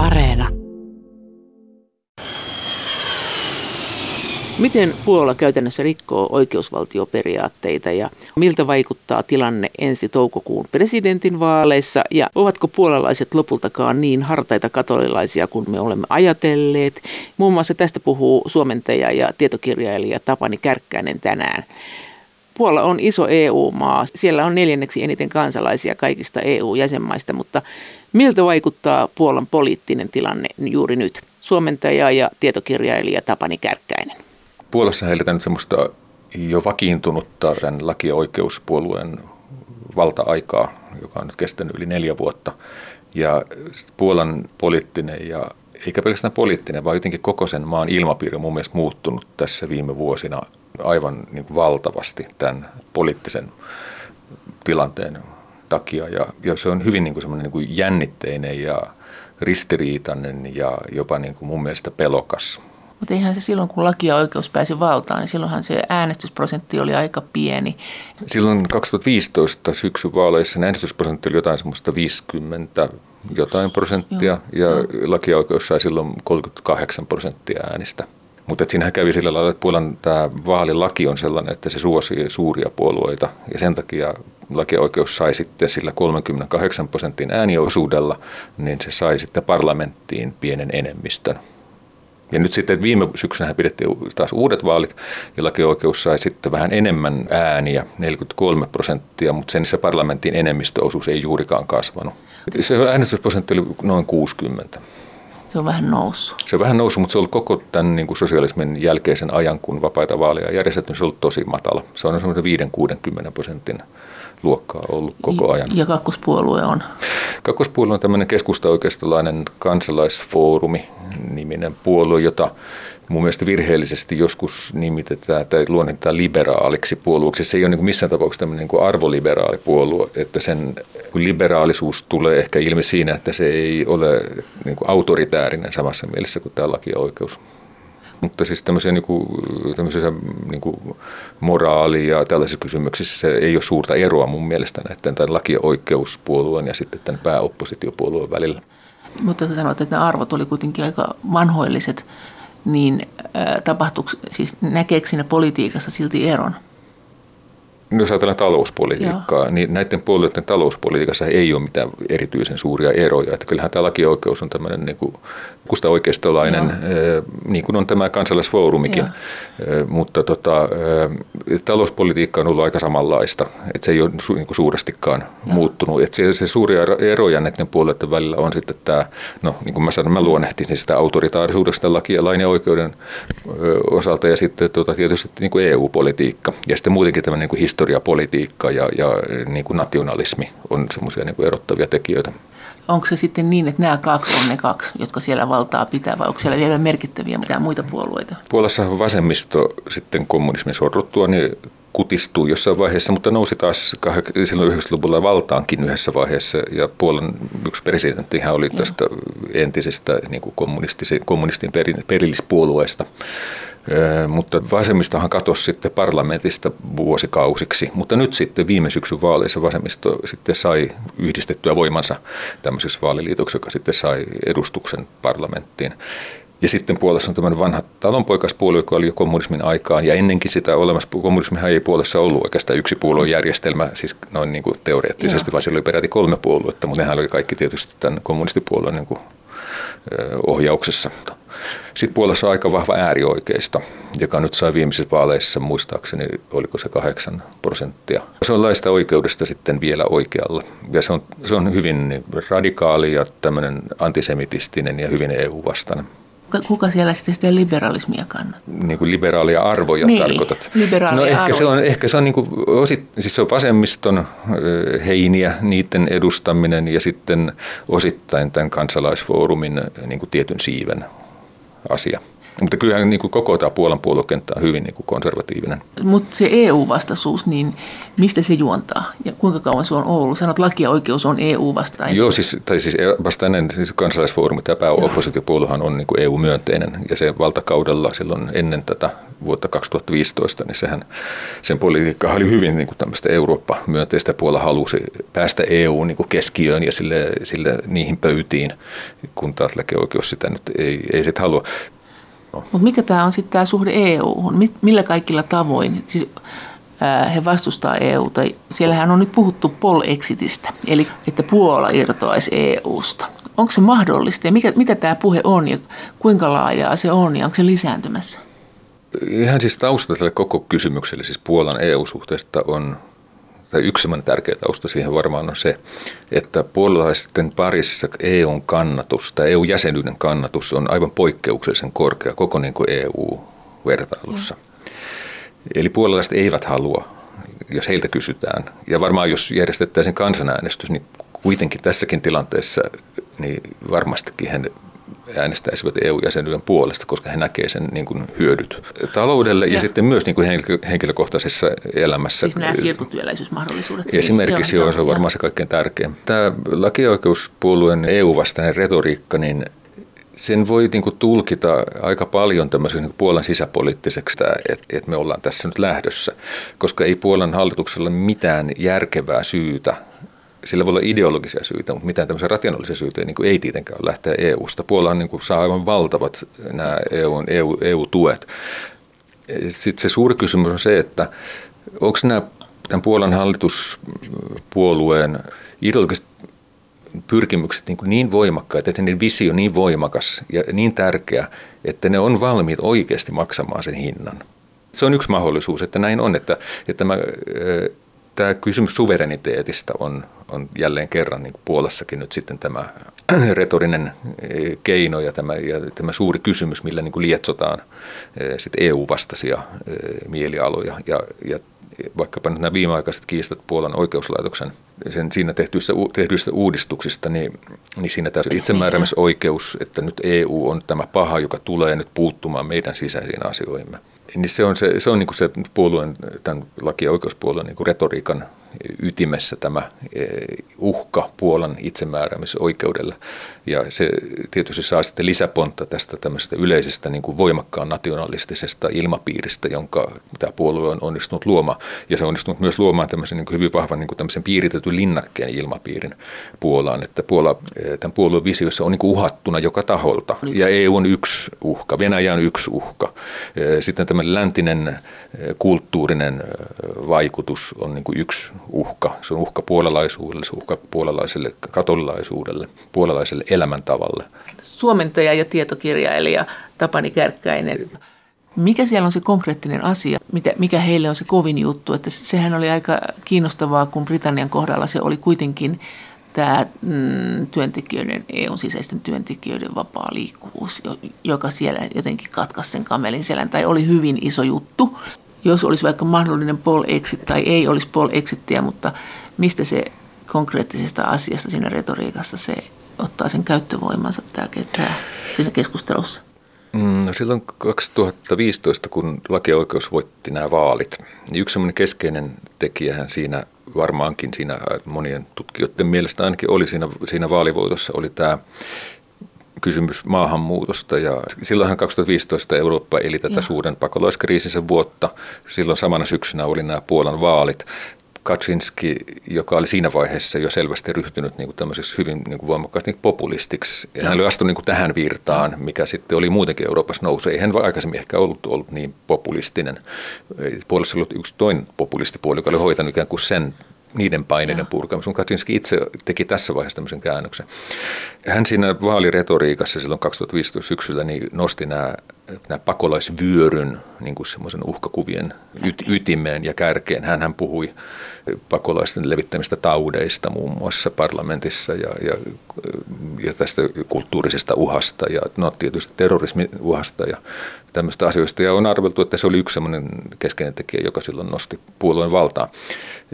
Areena. Miten Puola käytännössä rikkoo oikeusvaltioperiaatteita ja miltä vaikuttaa tilanne ensi toukokuun presidentin vaaleissa ja ovatko puolalaiset lopultakaan niin hartaita katolilaisia kuin me olemme ajatelleet? Muun muassa tästä puhuu suomentaja ja tietokirjailija Tapani Kärkkäinen tänään. Puola on iso EU-maa. Siellä on neljänneksi eniten kansalaisia kaikista EU-jäsenmaista, mutta miltä vaikuttaa Puolan poliittinen tilanne juuri nyt? Suomentaja ja tietokirjailija Tapani Kärkkäinen. Puolassa heiltä nyt semmoista jo vakiintunutta tämän laki- ja oikeuspuolueen valta-aikaa, joka on nyt kestänyt yli neljä vuotta. Ja Puolan poliittinen ja eikä pelkästään poliittinen, vaan jotenkin koko sen maan ilmapiiri on mun mielestä muuttunut tässä viime vuosina aivan niin kuin valtavasti tämän poliittisen tilanteen takia. Ja, ja se on hyvin niin kuin semmoinen niin kuin jännitteinen ja ristiriitainen ja jopa niin kuin mun mielestä pelokas. Mutta eihän se silloin, kun laki ja oikeus pääsi valtaan, niin silloinhan se äänestysprosentti oli aika pieni. Silloin 2015 syksyvaaleissa äänestysprosentti oli jotain semmoista 50 jotain prosenttia Joo. ja laki ja oikeus sai silloin 38 prosenttia äänistä. Mutta siinähän kävi sillä lailla, että Puolan tämä vaalilaki on sellainen, että se suosii suuria puolueita ja sen takia lakioikeus sai sitten sillä 38 prosentin ääniosuudella, niin se sai sitten parlamenttiin pienen enemmistön. Ja nyt sitten viime syksynä pidettiin taas uudet vaalit ja lakioikeus sai sitten vähän enemmän ääniä, 43 prosenttia, mutta sen se parlamentin enemmistöosuus ei juurikaan kasvanut. Se äänestysprosentti oli noin 60. Se on vähän noussut. Se on vähän noussut, mutta se on ollut koko tämän niin kuin sosialismin jälkeisen ajan, kun vapaita vaaleja järjestetty, niin se on ollut tosi matala. Se on semmoinen 5-60 prosentin luokkaa ollut koko ajan. Ja kakkospuolue on? Kakkospuolue on tämmöinen keskusta-oikeistolainen kansalaisfoorumi niminen puolue, jota mun mielestä virheellisesti joskus nimitetään tai luonnetaan liberaaliksi puolueeksi. Se ei ole niin missään tapauksessa tämmöinen niin arvoliberaalipuolue, että sen liberaalisuus tulee ehkä ilmi siinä, että se ei ole niin autoritäärinen samassa mielessä kuin tämä laki ja oikeus. Mutta siis tämmöisiä, niin kuin, tämmöisiä niin kuin moraali- ja tällaisissa kysymyksissä ei ole suurta eroa mun mielestä näiden tämän laki- ja oikeuspuolueen ja sitten tämän pääoppositiopuolueen välillä. Mutta sä sanoit, että ne arvot oli kuitenkin aika vanhoilliset, niin tapahtuuko, siis näkeekö siinä politiikassa silti eron? Jos ajatellaan talouspolitiikkaa, Joo. niin näiden puolueiden talouspolitiikassa ei ole mitään erityisen suuria eroja. Että kyllähän tämä lakioikeus on tämmöinen niin kuin, kusta oikeistolainen, Joo. niin kuin on tämä kansalaisfoorumikin. Joo. Mutta tota, talouspolitiikka on ollut aika samanlaista, että se ei ole niin kuin suurestikaan Joo. muuttunut. Että se, se suuria eroja näiden puolueiden välillä on sitten tämä, no niin kuin mä sanoin, mä luonnehtin sitä autoritaarisuudesta laki- ja lain ja oikeuden osalta ja sitten tota, tietysti niin kuin EU-politiikka ja sitten muutenkin tämmöinen niin kuin historiapolitiikka ja, ja niin kuin nationalismi on semmoisia niin erottavia tekijöitä. Onko se sitten niin, että nämä kaksi on ne kaksi, jotka siellä valtaa pitää, vai onko siellä vielä merkittäviä mitään muita puolueita? Puolassa vasemmisto sitten kommunismin sorruttua niin kutistui jossain vaiheessa, mutta nousi taas silloin 90-luvulla valtaankin yhdessä vaiheessa. Ja Puolan yksi presidentti oli tästä entisestä niin kuin kommunistin perillispuolueesta mutta vasemmistohan katosi sitten parlamentista vuosikausiksi, mutta nyt sitten viime syksyn vaaleissa vasemmisto sitten sai yhdistettyä voimansa tämmöisessä vaaliliitoksessa, joka sitten sai edustuksen parlamenttiin. Ja sitten puolessa on tämmöinen vanha talonpoikaspuolue, joka oli jo kommunismin aikaan, ja ennenkin sitä olemassa, kommunismihan ei puolessa ollut oikeastaan yksi puoluejärjestelmä, siis noin niin kuin teoreettisesti, Joo. vaan siellä oli peräti kolme puoluetta, mutta nehän oli kaikki tietysti tämän kommunistipuolueen niin kuin ohjauksessa. Sitten Puolassa on aika vahva äärioikeisto, joka nyt sai viimeisissä vaaleissa muistaakseni, oliko se kahdeksan prosenttia. Se on laista oikeudesta sitten vielä oikealla. Ja se on, se on hyvin radikaali ja tämmöinen antisemitistinen ja hyvin EU-vastainen. Kuka siellä sitten sitä liberalismia kannattaa? Niin kuin liberaalia arvoja niin, tarkoitat. Liberaalia no ehkä se on, ehkä se on, niin kuin osit, siis se on vasemmiston heiniä, niiden edustaminen ja sitten osittain tämän kansalaisfoorumin niin kuin tietyn siiven asia. Mutta kyllähän niin kuin koko tämä Puolan puoluekenttä on hyvin niin kuin konservatiivinen. Mutta se EU-vastaisuus, niin mistä se juontaa ja kuinka kauan se on ollut? Sanot, laki ja oikeus on EU-vastainen. Joo, siis, tai siis vasta ennen siis kansalaisfoorumi, tämä pääoppositiopuoluehan on niin kuin EU-myönteinen ja se valtakaudella silloin ennen tätä vuotta 2015, niin sehän, sen politiikka oli hyvin niin kuin tämmöistä Eurooppa-myönteistä. Puola halusi päästä EU niin kuin keskiöön ja sille, sille niihin pöytiin, kun taas lääkeoikeus sitä nyt ei, ei sit halua. Mutta mikä tämä on sitten tämä suhde EU-hun? Millä kaikilla tavoin? Siis, ää, he vastustaa EUta. Siellähän on nyt puhuttu pol-exitistä, eli että Puola irtoaisi EUsta. Onko se mahdollista ja mikä, mitä tämä puhe on ja kuinka laajaa se on ja onko se lisääntymässä? Ihan siis tausta tälle koko kysymykselle, siis Puolan EU-suhteesta on, tai yksi tärkeä tausta siihen varmaan on se, että puolalaisten parissa EUn kannatus tai EU-jäsenyyden kannatus on aivan poikkeuksellisen korkea koko niin kuin EU-vertailussa. Mm. Eli puolalaiset eivät halua, jos heiltä kysytään, ja varmaan jos järjestettäisiin kansanäänestys, niin kuitenkin tässäkin tilanteessa niin varmastikin he äänestäisivät EU-jäsenyyden puolesta, koska he näkevät sen niin kuin hyödyt taloudelle ja, ja sitten myös niin kuin henkilökohtaisessa elämässä. Siis nämä siirtotyöläisyysmahdollisuudet. Esimerkiksi joo, se on varmaan se kaikkein tärkein. Tämä lakioikeuspuolueen EU-vastainen retoriikka, niin sen voi niin kuin tulkita aika paljon tämmöisen niin Puolan sisäpoliittiseksi, että, että me ollaan tässä nyt lähdössä, koska ei Puolan hallituksella mitään järkevää syytä sillä voi olla ideologisia syitä, mutta mitään tämmöisiä rationaalisia syitä niin ei tietenkään lähteä EU-sta. Puola niin kuin saa aivan valtavat nämä EU, EU, EU-tuet. Sitten se suuri kysymys on se, että onko nämä tämän Puolan hallituspuolueen ideologiset pyrkimykset niin, niin voimakkaita, että niiden visio niin voimakas ja niin tärkeä, että ne on valmiit oikeasti maksamaan sen hinnan. Se on yksi mahdollisuus, että näin on, että, että tämä, tämä kysymys suvereniteetista on, on jälleen kerran niin Puolassakin nyt sitten tämä retorinen keino ja tämä, ja tämä suuri kysymys, millä niin kuin lietsotaan sitten EU-vastaisia mielialoja. Ja, ja vaikkapa nyt nämä viimeaikaiset kiistat Puolan oikeuslaitoksen sen siinä tehtyistä, tehdyistä uudistuksista, niin, niin siinä tämä itsemääräämisoikeus, että nyt EU on tämä paha, joka tulee nyt puuttumaan meidän sisäisiin asioihimme. Niin se on, se, se, on niin kuin se puolueen, tämän laki- ja oikeuspuolueen niin kuin retoriikan ytimessä tämä e, uhka Puolan itsemääräämisoikeudelle. Ja se tietysti saa sitten lisäpontta tästä tämmöisestä yleisestä niin kuin voimakkaan nationalistisesta ilmapiiristä, jonka tämä puolue on onnistunut luomaan. Ja se on onnistunut myös luomaan tämmöisen niin kuin hyvin vahvan niin kuin tämmöisen piiritetyn linnakkeen ilmapiirin Puolaan. Että Puola, e, tämän puolueen visiossa on niin kuin uhattuna joka taholta. Ja EU on yksi uhka, Venäjä on yksi uhka. E, sitten tämmöinen läntinen kulttuurinen vaikutus on niin kuin yksi uhka. Se on uhka puolalaisuudelle, se on uhka puolalaiselle katolilaisuudelle, puolalaiselle elämäntavalle. Suomentaja ja tietokirjailija Tapani Kärkkäinen. Mikä siellä on se konkreettinen asia, mikä heille on se kovin juttu? Että sehän oli aika kiinnostavaa, kun Britannian kohdalla se oli kuitenkin tämä mm, työntekijöiden, EUn sisäisten työntekijöiden vapaa liikkuvuus, joka siellä jotenkin katkaisi sen kamelin selän, tai oli hyvin iso juttu. Jos olisi vaikka mahdollinen Paul exit tai ei olisi Paul exittiä, mutta mistä se konkreettisesta asiasta siinä retoriikassa se ottaa sen käyttövoimansa tämä, tämä siinä keskustelussa? Mm, no silloin 2015, kun lakioikeus voitti nämä vaalit, niin yksi semmoinen keskeinen tekijähän siinä varmaankin siinä monien tutkijoiden mielestä ainakin oli siinä, siinä vaalivoitossa, oli tämä kysymys maahanmuutosta ja silloinhan 2015 Eurooppa eli tätä ja. suuren pakolaiskriisinsä vuotta. Silloin samana syksynä oli nämä Puolan vaalit. Kaczynski, joka oli siinä vaiheessa jo selvästi ryhtynyt niin kuin tämmöiseksi hyvin niin kuin voimakkaasti niin populistiksi. Ja hän oli astunut niin kuin tähän virtaan, mikä sitten oli muutenkin Euroopassa nousu. Ei hän aikaisemmin ehkä ollut, ollut niin populistinen. Puolessa oli yksi toinen populistipuoli, joka oli hoitanut ikään kuin sen niiden paineiden purkamisen. Kaczynski itse teki tässä vaiheessa tämmöisen käännöksen. Hän siinä vaaliretoriikassa silloin 2015 syksyllä niin nosti nämä, nämä pakolaisvyöryn niin kuin semmoisen uhkakuvien yt, ytimeen ja kärkeen. Hän, hän puhui pakolaisten levittämistä taudeista muun muassa parlamentissa ja, ja ja tästä kulttuurisesta uhasta ja no, tietysti terrorismin uhasta ja tämmöistä asioista. Ja on arveltu, että se oli yksi semmoinen keskeinen tekijä, joka silloin nosti puolueen valtaa.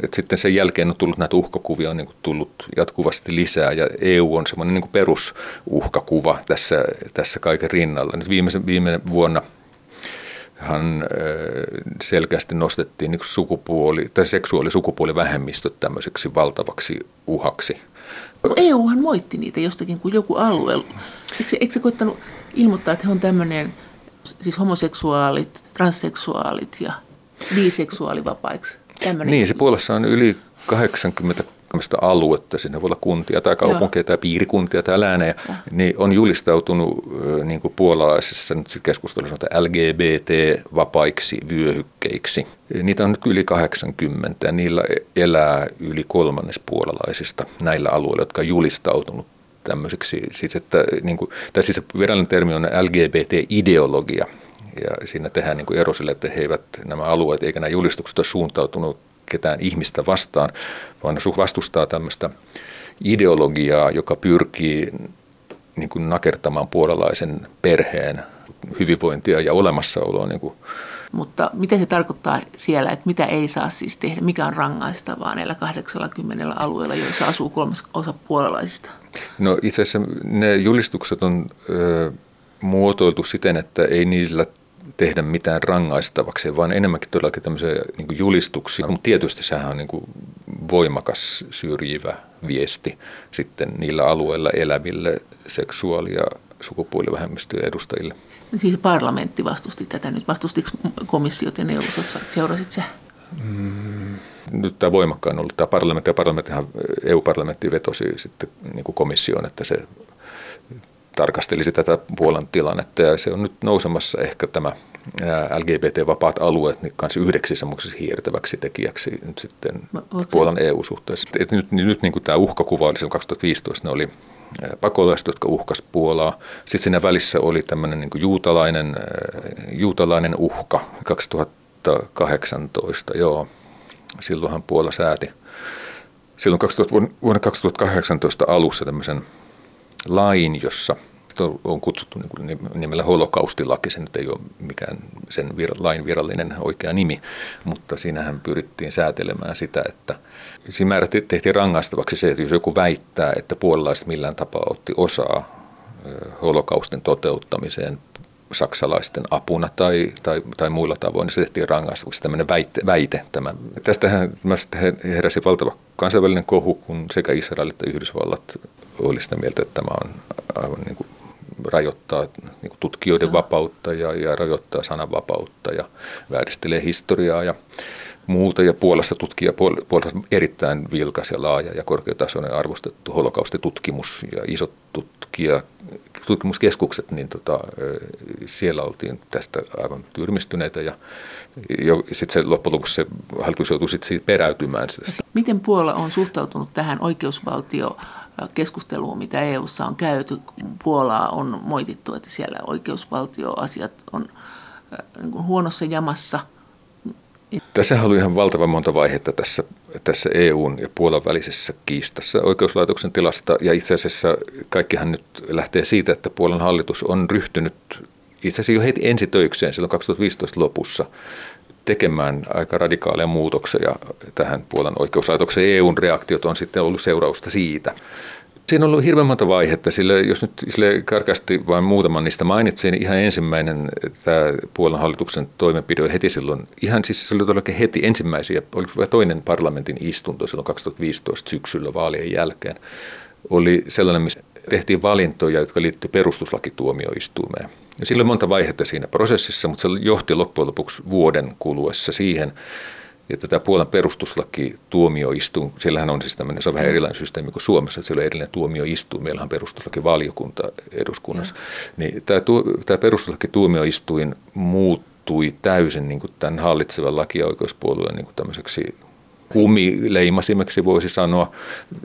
Et sitten sen jälkeen on tullut näitä uhkakuvia, on niin kuin tullut jatkuvasti lisää ja EU on semmoinen niin perusuhkakuva tässä, tässä kaiken rinnalla. Nyt viime, viime vuonna hän selkeästi nostettiin niin sukupuoli, tai seksuaalisukupuolivähemmistöt tämmöiseksi valtavaksi uhaksi. EUhan moitti niitä jostakin kuin joku alue. Eikö, eikö se koittanut ilmoittaa, että he on tämmöinen, siis homoseksuaalit, transseksuaalit ja biseksuaalivapaiksi? Tämmöinen. Niin, se Puolassa on yli 80 aluetta, sinne voi olla kuntia tai kaupunkeja Joo. tai piirikuntia tai läänejä, niin on julistautunut niin kuin puolalaisessa nyt sit keskustelussa LGBT-vapaiksi vyöhykkeiksi. Niitä on nyt yli 80 ja niillä elää yli kolmannes puolalaisista näillä alueilla, jotka on julistautunut tämmöiseksi, siis että, niin kuin, tai siis virallinen termi on LGBT-ideologia, ja siinä tehdään niin kuin ero sille, että he eivät nämä alueet eikä nämä julistukset ole suuntautunut ketään ihmistä vastaan, vaan vastustaa tämmöistä ideologiaa, joka pyrkii niin kuin nakertamaan puolalaisen perheen hyvinvointia ja olemassaoloa. Niin kuin. Mutta mitä se tarkoittaa siellä, että mitä ei saa siis tehdä, mikä on rangaistavaa näillä 80 alueella, joissa asuu kolmas osa puolalaisista? No itse asiassa ne julistukset on ö, muotoiltu siten, että ei niillä tehdä mitään rangaistavaksi, vaan enemmänkin todellakin tämmöisiä niin julistuksia. Mutta tietysti sehän on niin voimakas syrjivä viesti sitten niillä alueilla eläville seksuaali- ja sukupuolivähemmistöjen edustajille. Siis parlamentti vastusti tätä nyt. Vastustiko komissiot ja neuvostot? Seurasit se? Mm, nyt tämä voimakkaan on ollut tämä parlamentti ja parlamenttihan, EU-parlamentti vetosi sitten niin kuin komissioon, että se tarkastelisi tätä Puolan tilannetta ja se on nyt nousemassa ehkä tämä LGBT-vapaat alueet niin kanssa yhdeksi semmoiseksi hiirtäväksi tekijäksi nyt sitten Puolan EU-suhteessa. Et nyt, nyt niin kuin tämä uhkakuva oli silloin 2015, ne oli pakolaiset, jotka uhkas Puolaa. Sitten siinä välissä oli tämmöinen niin juutalainen, juutalainen uhka 2018, joo. Silloinhan Puola sääti silloin 2000, vuonna 2018 alussa tämmöisen lain, jossa on kutsuttu niin nimellä holokaustilaki, se nyt ei ole mikään sen lain virallinen oikea nimi, mutta siinähän pyrittiin säätelemään sitä, että siinä määrä tehtiin rangaistavaksi se, että jos joku väittää, että puolalaiset millään tapaa otti osaa holokaustin toteuttamiseen saksalaisten apuna tai, tai, tai muilla tavoin, niin se tehtiin rangaistavaksi tämmöinen väite. väite tämä. Tästähän heräsi valtava kansainvälinen kohu, kun sekä Israel että Yhdysvallat oli sitä mieltä, että tämä on aivan niin kuin rajoittaa niin kuin tutkijoiden vapautta ja, ja rajoittaa sananvapautta ja vääristelee historiaa ja muuta. Ja Puolassa tutkija, Puolassa erittäin vilkas ja laaja ja korkeatasoinen arvostettu holokaustitutkimus ja isot tutkija, tutkimuskeskukset, niin tota, siellä oltiin tästä aivan tyrmistyneitä ja sitten se loppujen lopuksi se hallitus joutui sitten siitä peräytymään. Miten Puola on suhtautunut tähän oikeusvaltio keskusteluun, mitä EU:ssa on käyty. Puolaa on moitittu, että siellä oikeusvaltioasiat on niin kuin huonossa jamassa. Tässä oli ihan valtavan monta vaihetta tässä, tässä EUn ja Puolan välisessä kiistassa oikeuslaitoksen tilasta. Ja itse asiassa kaikkihan nyt lähtee siitä, että Puolan hallitus on ryhtynyt itse asiassa jo heti ensitöikseen silloin 2015 lopussa tekemään aika radikaaleja muutoksia tähän Puolan oikeuslaitoksen. EUn reaktiot on sitten ollut seurausta siitä. Siinä on ollut hirveän monta vaihetta, sillä jos nyt sille karkeasti vain muutaman niistä mainitsin, niin ihan ensimmäinen tämä Puolan hallituksen toimenpide heti silloin, ihan siis se oli todellakin heti ensimmäisiä, oli toinen parlamentin istunto silloin 2015 syksyllä vaalien jälkeen, oli sellainen, missä tehtiin valintoja, jotka liittyivät perustuslakituomioistuimeen. Ja sillä oli monta vaihetta siinä prosessissa, mutta se johti loppujen lopuksi vuoden kuluessa siihen, että tämä Puolan perustuslaki tuomioistuin, siellähän on siis tämmöinen, se on vähän erilainen systeemi kuin Suomessa, että siellä on erillinen tuomioistuin, meillä on perustuslakivaliokunta eduskunnassa. Ja. Niin tämä, tämä perustuslaki tuomioistuin muuttui täysin niin kuin tämän hallitsevan laki- ja oikeuspuolueen niin kuin tämmöiseksi kumileimasimeksi voisi sanoa.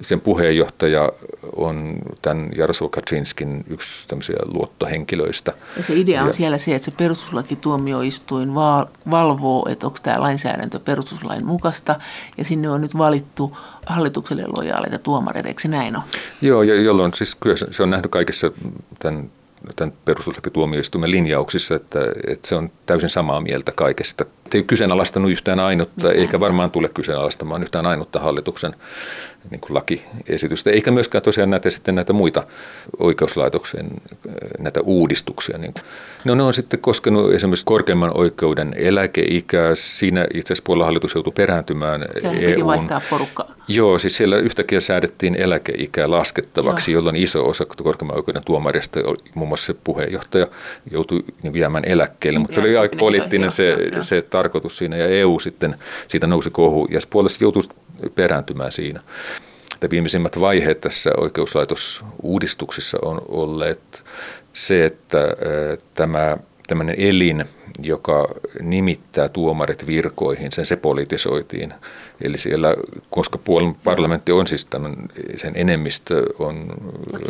Sen puheenjohtaja on tämän Jaroslav Kaczynskin yksi tämmöisiä luottohenkilöistä. Ja se idea on ja, siellä se, että se perustuslakituomioistuin valvoo, että onko tämä lainsäädäntö perustuslain mukaista, ja sinne on nyt valittu hallitukselle lojaaleita tuomareita, eikö se näin ole? Joo, ja jolloin siis kyllä se on nähty kaikissa tämän tämän perustuslakituomioistuimen linjauksissa, että, että se on täysin samaa mieltä kaikesta. Se ei kyseenalaistanut yhtään ainutta, Mitään. eikä varmaan tule kyseenalaistamaan yhtään ainutta hallituksen niin kuin lakiesitystä, eikä myöskään tosiaan näitä, sitten näitä muita oikeuslaitoksen näitä uudistuksia. Niin. No, ne on sitten koskenut esimerkiksi korkeimman oikeuden eläkeikää. Siinä itse asiassa puolella hallitus joutui perääntymään Sehän piti vaihtaa porukkaa. Joo, siis siellä yhtäkkiä säädettiin eläkeikää laskettavaksi, Joo. jolloin iso osa korkeimman oikeuden tuomarista, muun muassa se puheenjohtaja, joutui niin jäämään eläkkeelle. Mutta se oli aika poliittinen se, se tarkoitus siinä, ja EU sitten siitä nousi kohu, ja puolesta joutui perääntymään siinä. Ja viimeisimmät vaiheet tässä oikeuslaitosuudistuksissa on olleet se, että tämä tämmöinen elin, joka nimittää tuomarit virkoihin, sen se politisoitiin. Eli siellä, koska Puolen parlamentti on siis tämän, sen enemmistö on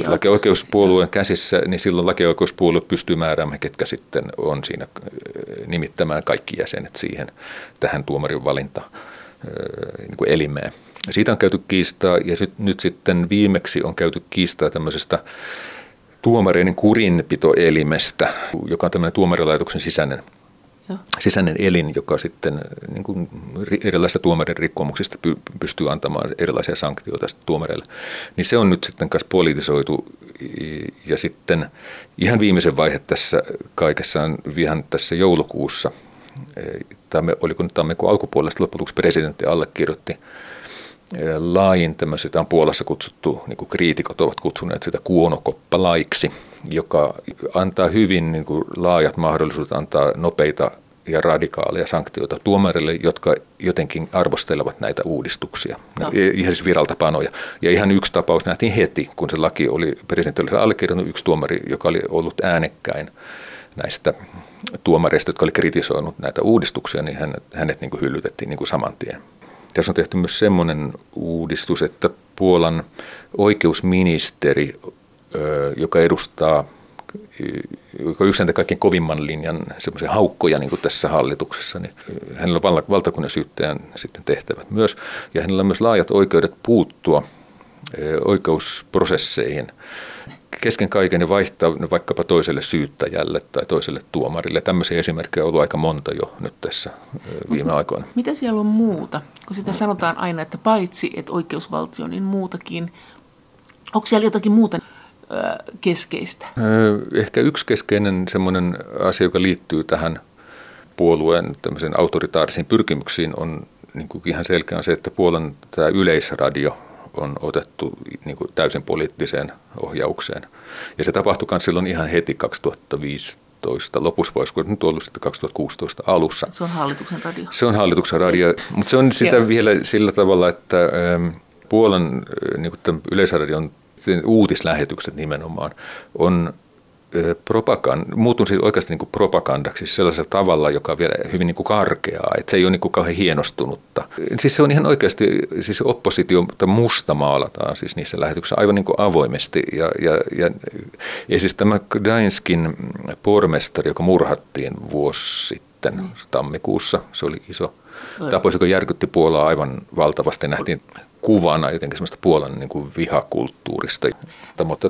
lakioikeuspuolueen käsissä, niin silloin lakioikeuspuolue pystyy määräämään, ketkä sitten on siinä nimittämään kaikki jäsenet siihen tähän tuomarin valinta niin kuin elimeen. Siitä on käyty kiistaa ja nyt, nyt sitten viimeksi on käyty kiistaa tämmöisestä tuomareiden kurinpitoelimestä, joka on tämmöinen tuomarilaitoksen sisäinen, sisäinen elin, joka sitten niin kuin erilaisista tuomarin rikkomuksista pystyy antamaan erilaisia sanktioita tuomareille. Niin se on nyt sitten kanssa politisoitu ja sitten ihan viimeisen vaihe tässä kaikessa on ihan tässä joulukuussa, tämä, oliko nyt tammikuun alkupuolesta loppujen presidentti allekirjoitti lain tämmöisen, sitä on Puolassa kutsuttu, niin kuin kriitikot ovat kutsuneet sitä kuonokoppalaiksi, joka antaa hyvin niin kuin laajat mahdollisuudet antaa nopeita ja radikaaleja sanktioita tuomarille, jotka jotenkin arvostelevat näitä uudistuksia, no. ihan siis viraltapanoja. Ja ihan yksi tapaus nähtiin heti, kun se laki oli, presidentti oli allekirjoittanut yksi tuomari, joka oli ollut äänekkäin näistä tuomareista, jotka oli kritisoinut näitä uudistuksia, niin hänet, hänet niin kuin hyllytettiin niin kuin saman tien. Tässä on tehty myös semmoinen uudistus, että Puolan oikeusministeri, joka edustaa joka yksi kaikkein kovimman linjan semmoisia haukkoja niin kuin tässä hallituksessa, niin hänellä on valtakunnan syyttäjän sitten tehtävät myös, ja hänellä on myös laajat oikeudet puuttua oikeusprosesseihin kesken kaiken ja vaihtaa ne vaikkapa toiselle syyttäjälle tai toiselle tuomarille. Tämmöisiä esimerkkejä on ollut aika monta jo nyt tässä viime aikoina. Mitä siellä on muuta? Kun sitä sanotaan aina, että paitsi että oikeusvaltio, niin muutakin. Onko siellä jotakin muuta keskeistä? Ehkä yksi keskeinen semmoinen asia, joka liittyy tähän puolueen autoritaarisiin pyrkimyksiin, on niin kuin ihan selkeä on se, että Puolan tämä yleisradio on otettu niin kuin täysin poliittiseen ohjaukseen. Ja se tapahtui myös silloin ihan heti 2015 lopussa, voisiko nyt ollut sitten 2016 alussa. Se on hallituksen radio. Se on hallituksen radio, mutta se on sitä vielä sillä tavalla, että ähm, Puolan äh, niin yleisradion uutislähetykset nimenomaan on propaganda, muutun siis oikeasti niin kuin propagandaksi sellaisella tavalla, joka on vielä hyvin niin kuin karkeaa, että se ei ole niin kuin kauhean hienostunutta. Siis se on ihan oikeasti, siis oppositiota musta maalataan siis niissä lähetyksissä aivan niin kuin avoimesti. Ja, ja, ja, ja siis tämä Gdańskin pormestari, joka murhattiin vuosi sitten mm. tammikuussa, se oli iso tapaus, joka järkytti Puolaa aivan valtavasti. Nähtiin kuvana jotenkin semmoista Puolan niin kuin vihakulttuurista. Mutta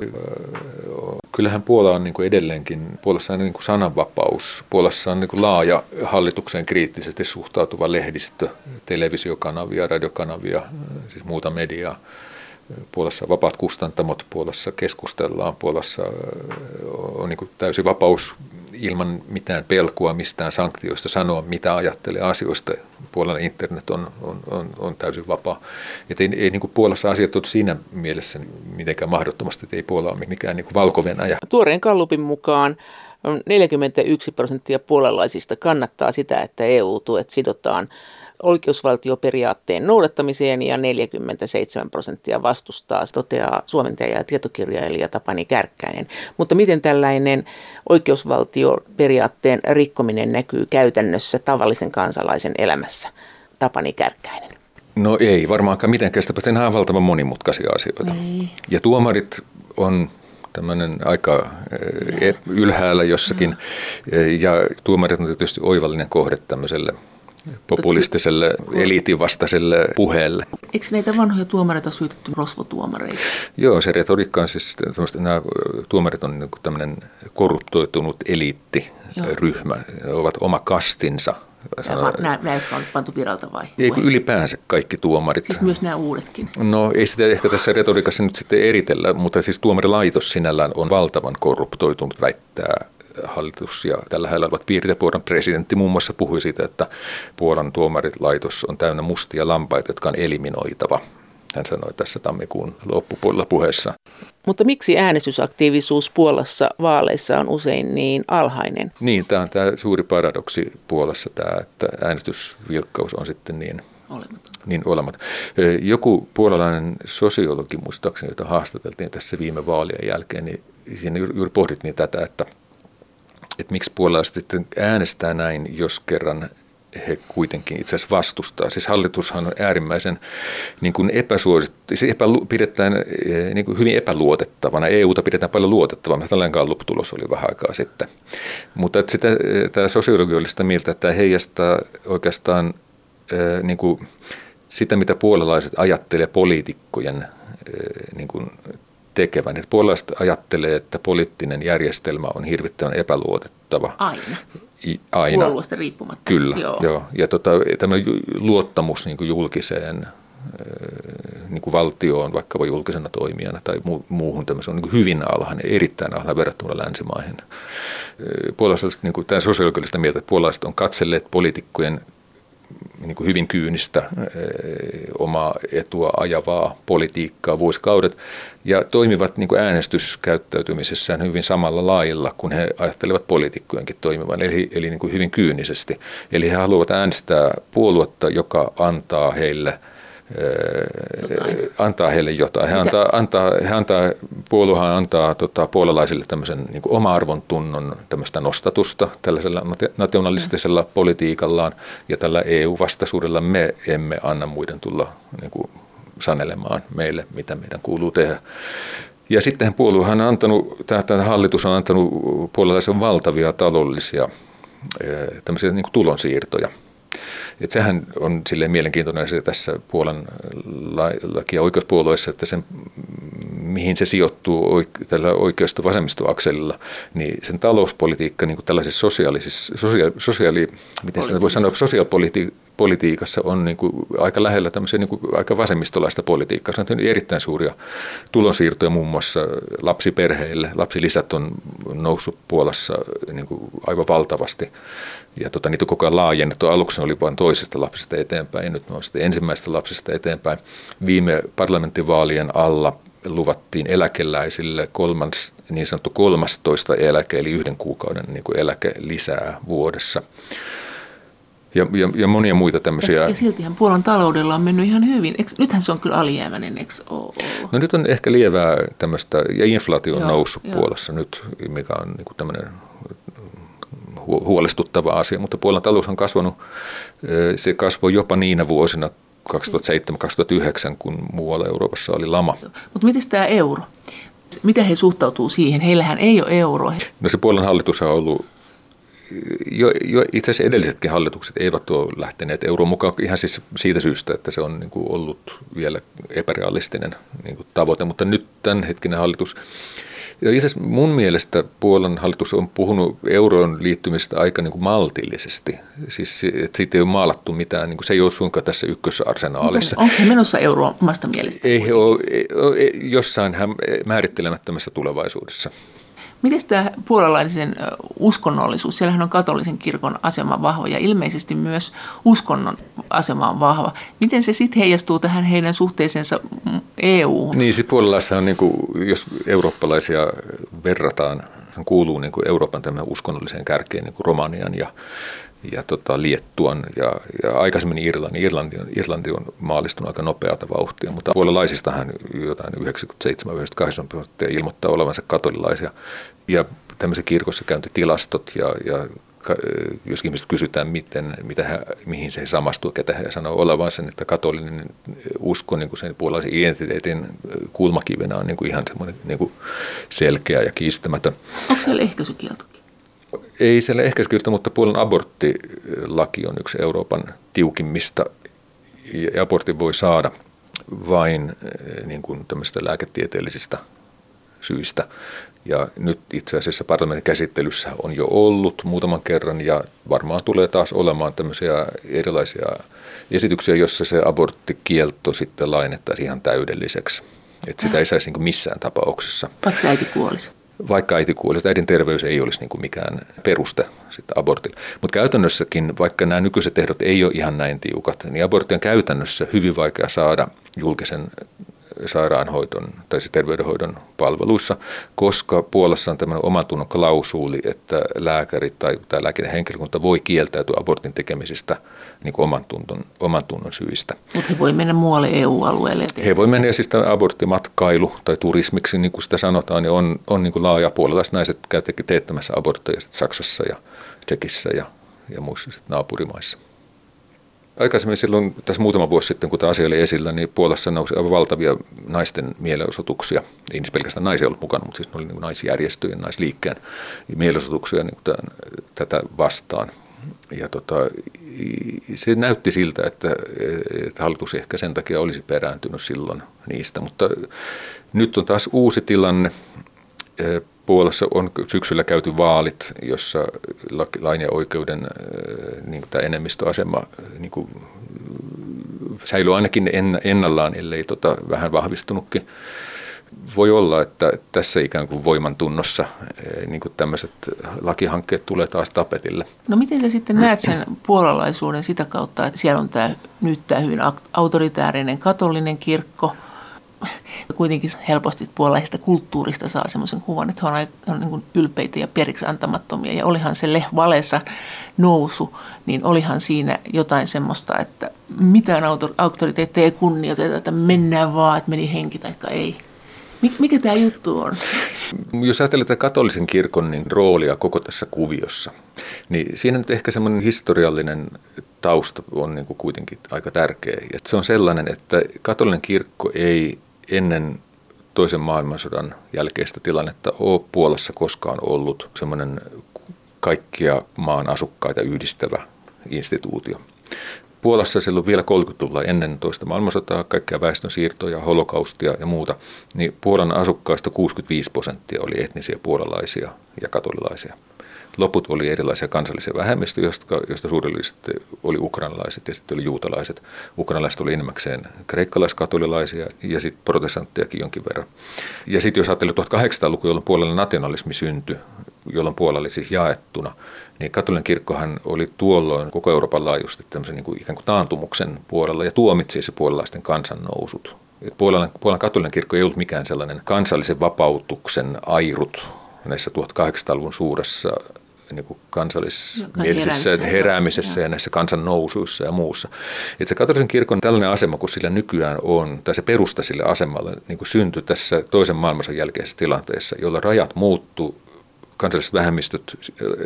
kyllähän Puola on niin kuin edelleenkin, Puolassa on niin kuin sananvapaus, Puolassa on niin kuin laaja hallitukseen kriittisesti suhtautuva lehdistö, televisiokanavia, radiokanavia, siis muuta mediaa. Puolassa vapaat kustantamot, Puolassa keskustellaan, Puolassa on niin täysi vapaus ilman mitään pelkoa mistään sanktioista sanoa, mitä ajattelee asioista. Puolella internet on, on, on, on täysin vapaa. Et ei, ei niin kuin Puolassa asiat ole siinä mielessä mitenkään mahdottomasti, että ei Puola ole mikään niin valko. Tuoreen kallupin mukaan 41 prosenttia puolalaisista kannattaa sitä, että EU-tuet sidotaan oikeusvaltioperiaatteen noudattamiseen ja 47 prosenttia vastustaa, toteaa suomentaja ja tietokirjailija Tapani Kärkkäinen. Mutta miten tällainen oikeusvaltioperiaatteen rikkominen näkyy käytännössä tavallisen kansalaisen elämässä? Tapani Kärkkäinen. No ei varmaankaan mitenkään, sitä on ihan valtavan monimutkaisia asioita. Ei. Ja tuomarit on tämmöinen aika eh, ylhäällä jossakin, eh, ja tuomarit on tietysti oivallinen kohde tämmöiselle populistiselle eliitin vastaiselle puheelle. Eikö näitä vanhoja tuomareita syytetty rosvotuomareiksi? Joo, se retoriikka on siis, nämä tuomarit on niin tämmöinen korruptoitunut eliittiryhmä, ne ovat oma kastinsa. Nämä, nämä, nämä, jotka on pantu viralta vai? Ei, kun ylipäänsä kaikki tuomarit. Siis myös nämä uudetkin? No ei sitä ehkä tässä retoriikassa nyt sitten eritellä, mutta siis tuomarilaitos sinällään on valtavan korruptoitunut, väittää hallitus ja tällä hetkellä olevat piirit ja Puolan presidentti muun muassa puhui siitä, että Puolan tuomarilaitos on täynnä mustia lampaita, jotka on eliminoitava. Hän sanoi tässä tammikuun loppupuolella puheessa. Mutta miksi äänestysaktiivisuus Puolassa vaaleissa on usein niin alhainen? Niin, tämä on tämä suuri paradoksi Puolassa, tämä, että äänestysvilkkaus on sitten niin olematon. Niin olematon. Joku puolalainen sosiologi muistaakseni, jota haastateltiin tässä viime vaalien jälkeen, niin siinä juuri pohdittiin tätä, että – että miksi puolalaiset sitten äänestää näin, jos kerran he kuitenkin itse asiassa vastustaa. Siis hallitushan on äärimmäisen niin kuin epäsuosittu, siis epä, pidetään eh, niin kuin hyvin epäluotettavana. EUta pidetään paljon luotettavana. Tällainen gallup-tulos oli vähän aikaa sitten. Mutta että sitä, eh, tämä sosiologi oli sitä mieltä, että tämä heijastaa oikeastaan eh, niin kuin sitä, mitä puolalaiset ajattelee poliitikkojen niin kuin tekevän. Että puolalaiset ajattelee, että poliittinen järjestelmä on hirvittävän epäluotettava. Aina. I, aina. Puolueesta riippumatta. Kyllä, joo. joo. Ja tota, tämä luottamus niin kuin julkiseen niin kuin valtioon vaikka julkisena toimijana tai muuhun tämmöisen on niin hyvin alhainen, erittäin alhainen verrattuna länsimaihin. Puolalaiset, niin kuin, tämä sosiologista mieltä, että puolalaiset on katselleet poliitikkojen niin kuin hyvin kyynistä eh, omaa etua ajavaa politiikkaa vuosikaudet ja toimivat niin kuin äänestyskäyttäytymisessään hyvin samalla lailla kuin he ajattelevat poliitikkojenkin toimivan, eli, eli niin kuin hyvin kyynisesti. Eli he haluavat äänestää puoluetta, joka antaa heille – jotain. antaa heille jotain. He antaa, antaa, he antaa, puoluehan antaa tota, puolalaisille tämmöisen niin kuin oma-arvon tunnon tämmöistä nostatusta tällaisella nationalistisella mm. politiikallaan ja tällä EU-vastaisuudella me emme anna muiden tulla niin kuin, sanelemaan meille, mitä meidän kuuluu tehdä. Ja sitten puoluehan on antanut, tämä hallitus on antanut puolalaisen valtavia taloudellisia tämmöisiä niin kuin tulonsiirtoja – et sehän on silleen mielenkiintoinen asia tässä Puolan laki- ja oikeuspuolueessa, että sen, mihin se sijoittuu tällä oikeusto vasemmistoakselilla, niin sen talouspolitiikka niin kuin tällaisessa sosiaalisessa, sosiaali, sosiaali miten sitä voi sanoa, sosiaalipolitiikassa on niin kuin aika lähellä tämmöisiä niin kuin aika vasemmistolaista politiikkaa. Se on erittäin suuria tulonsiirtoja muun muassa lapsiperheille. Lapsilisät on noussut Puolassa niin kuin aivan valtavasti ja tota, niitä on koko ajan laajennettu. Aluksi oli vain toisesta lapsesta eteenpäin, nyt on sitten ensimmäisestä lapsesta eteenpäin. Viime parlamenttivaalien alla luvattiin eläkeläisille kolmans, niin sanottu 13 eläke, eli yhden kuukauden niin kuin eläke lisää vuodessa. Ja, ja, ja monia muita tämmöisiä. Ja siltihän Puolan taloudella on mennyt ihan hyvin. Eikö, nythän se on kyllä alijäämäinen, eikö No nyt on ehkä lievää tämmöistä, ja inflaatio on joo, noussut joo. Puolassa nyt, mikä on niin kuin tämmöinen huolestuttava asia, mutta Puolan talous on kasvanut, se kasvoi jopa niinä vuosina 2007-2009, kun muualla Euroopassa oli lama. Mutta miten tämä euro? Miten he suhtautuu siihen? Heillähän ei ole euroa. No se Puolan hallitus on ollut jo, jo itse asiassa edellisetkin hallitukset eivät ole lähteneet euroon mukaan ihan siis siitä syystä, että se on niin kuin ollut vielä epärealistinen niin kuin tavoite, mutta nyt tämänhetkinen hallitus ja itse asiassa mun mielestä Puolan hallitus on puhunut euroon liittymistä aika niin kuin maltillisesti. Siis että siitä ei ole maalattu mitään, niin kuin se ei ole suinkaan tässä ykkösarsenaalissa. Onko se menossa euroon omasta mielestä? Ei ole, jossain määrittelemättömässä tulevaisuudessa. Miten tämä puolalaisen uskonnollisuus, siellähän on katolisen kirkon asema vahva ja ilmeisesti myös uskonnon asema on vahva. Miten se sitten heijastuu tähän heidän suhteeseensa EU? Niin, siis on, niin kuin, jos eurooppalaisia verrataan, kuuluu niin kuin Euroopan tämän uskonnolliseen kärkeen, niin kuin Romanian ja ja tota, Liettuan ja, ja aikaisemmin Irlanti. Irlanti on, Irlanti on maalistunut aika nopeata vauhtia, mutta puolalaisistahan jotain 97-98 prosenttia ilmoittaa olevansa katolilaisia. Ja tämmöiset kirkossa käyntitilastot ja, ja jos ihmiset kysytään, miten, mitä he, mihin se samastuu, ketä he sanoo olevansa, niin että katolinen usko niin kuin sen puolalaisen identiteetin kulmakivenä on niin kuin ihan semmoinen niin kuin selkeä ja kiistämätön. Onko siellä ehkäisykieltokin? Ei siellä ehkäisykielto, mutta Puolan aborttilaki on yksi Euroopan tiukimmista. Ja abortin voi saada vain niin kuin lääketieteellisistä syistä. Ja nyt itse asiassa parlamentin käsittelyssä on jo ollut muutaman kerran ja varmaan tulee taas olemaan tämmöisiä erilaisia esityksiä, jossa se aborttikielto sitten lainettaisiin ihan täydelliseksi. Että sitä ei saisi niin missään tapauksessa. Vaikka äiti kuolisi. Vaikka äiti kuolisi, äidin terveys ei olisi niin kuin mikään peruste sitten abortille. Mutta käytännössäkin, vaikka nämä nykyiset ehdot ei ole ihan näin tiukat, niin abortti on käytännössä hyvin vaikea saada julkisen sairaanhoidon tai siis terveydenhoidon palveluissa, koska Puolassa on tämmöinen omatunnon klausuuli, että lääkärit tai, tai henkilökunta voi kieltäytyä abortin tekemisistä niin kuin oman, tunton, oman tunnon syistä. Mutta he voi mennä muualle EU-alueelle. He voi mennä ja siis tämä aborttimatkailu tai turismiksi, niin kuin sitä sanotaan, niin on, on niin kuin laaja puolalaiset naiset käyvät teettämässä abortteja Saksassa ja Tsekissä ja, ja muissa naapurimaissa. Aikaisemmin silloin, tässä muutama vuosi sitten, kun tämä asia oli esillä, niin Puolassa nousi aivan valtavia naisten mielenosoituksia. Ei niissä pelkästään naisia ollut mukana, mutta siis ne oli niin naisjärjestöjen, naisliikkeen mielenosoituksia niin tämän, tätä vastaan. Ja tota, se näytti siltä, että, että hallitus ehkä sen takia olisi perääntynyt silloin niistä, mutta nyt on taas uusi tilanne. Puolassa on syksyllä käyty vaalit, jossa lain ja oikeuden äh, niin tämä enemmistöasema niin kuin, säilyy ainakin ennallaan, ellei tota, vähän vahvistunutkin. Voi olla, että tässä ikään kuin voimantunnossa äh, niin kuin tämmöiset lakihankkeet tulee taas tapetille. No miten sä sitten näet sen puolalaisuuden sitä kautta, että siellä on tämä, nyt tämä hyvin autoritäärinen katolinen kirkko – kuitenkin helposti puolalaisesta kulttuurista saa semmoisen kuvan, että he on, on niin ylpeitä ja periksi antamattomia. Ja olihan se Valesa nousu, niin olihan siinä jotain semmoista, että mitään auktoriteetteja ei kunnioiteta, että mennään vaan, että meni henki tai ei. Mikä tämä juttu on? Jos ajatellaan tätä katolisen kirkon niin roolia koko tässä kuviossa, niin siinä nyt ehkä semmoinen historiallinen tausta on niin kuin kuitenkin aika tärkeä. Että se on sellainen, että katolinen kirkko ei ennen toisen maailmansodan jälkeistä tilannetta ole Puolassa koskaan ollut semmoinen kaikkia maan asukkaita yhdistävä instituutio. Puolassa silloin vielä 30-luvulla ennen toista maailmansotaa, kaikkia väestön siirtoja, holokaustia ja muuta, niin Puolan asukkaista 65 prosenttia oli etnisiä puolalaisia ja katolilaisia. Loput oli erilaisia kansallisia vähemmistöjä, joista, joista suurelliset oli ukrainalaiset ja sitten oli juutalaiset. Ukrainalaiset oli enimmäkseen kreikkalaiskatolilaisia ja sitten protestanttejakin jonkin verran. Ja sitten jos ajattelee 1800-lukua, jolloin puolella nationalismi syntyi, jolloin Puola oli siis jaettuna, niin katolinen kirkkohan oli tuolloin koko Euroopan laajuisesti tämmöisen niin kuin ikään kuin taantumuksen puolella ja tuomitsi se puolalaisten kansannousut. Puolan, Puolan katolinen kirkko ei ollut mikään sellainen kansallisen vapautuksen airut näissä 1800-luvun suuressa niin kuin kansallismielisessä heräämisessä ja näissä kansannousuissa ja muussa. Että se katolisen kirkon tällainen asema, kun sillä nykyään on, tai se perusta sille asemalle, niin kuin syntyi tässä toisen maailmansodan jälkeisessä tilanteessa, jolla rajat muuttu kansalliset vähemmistöt,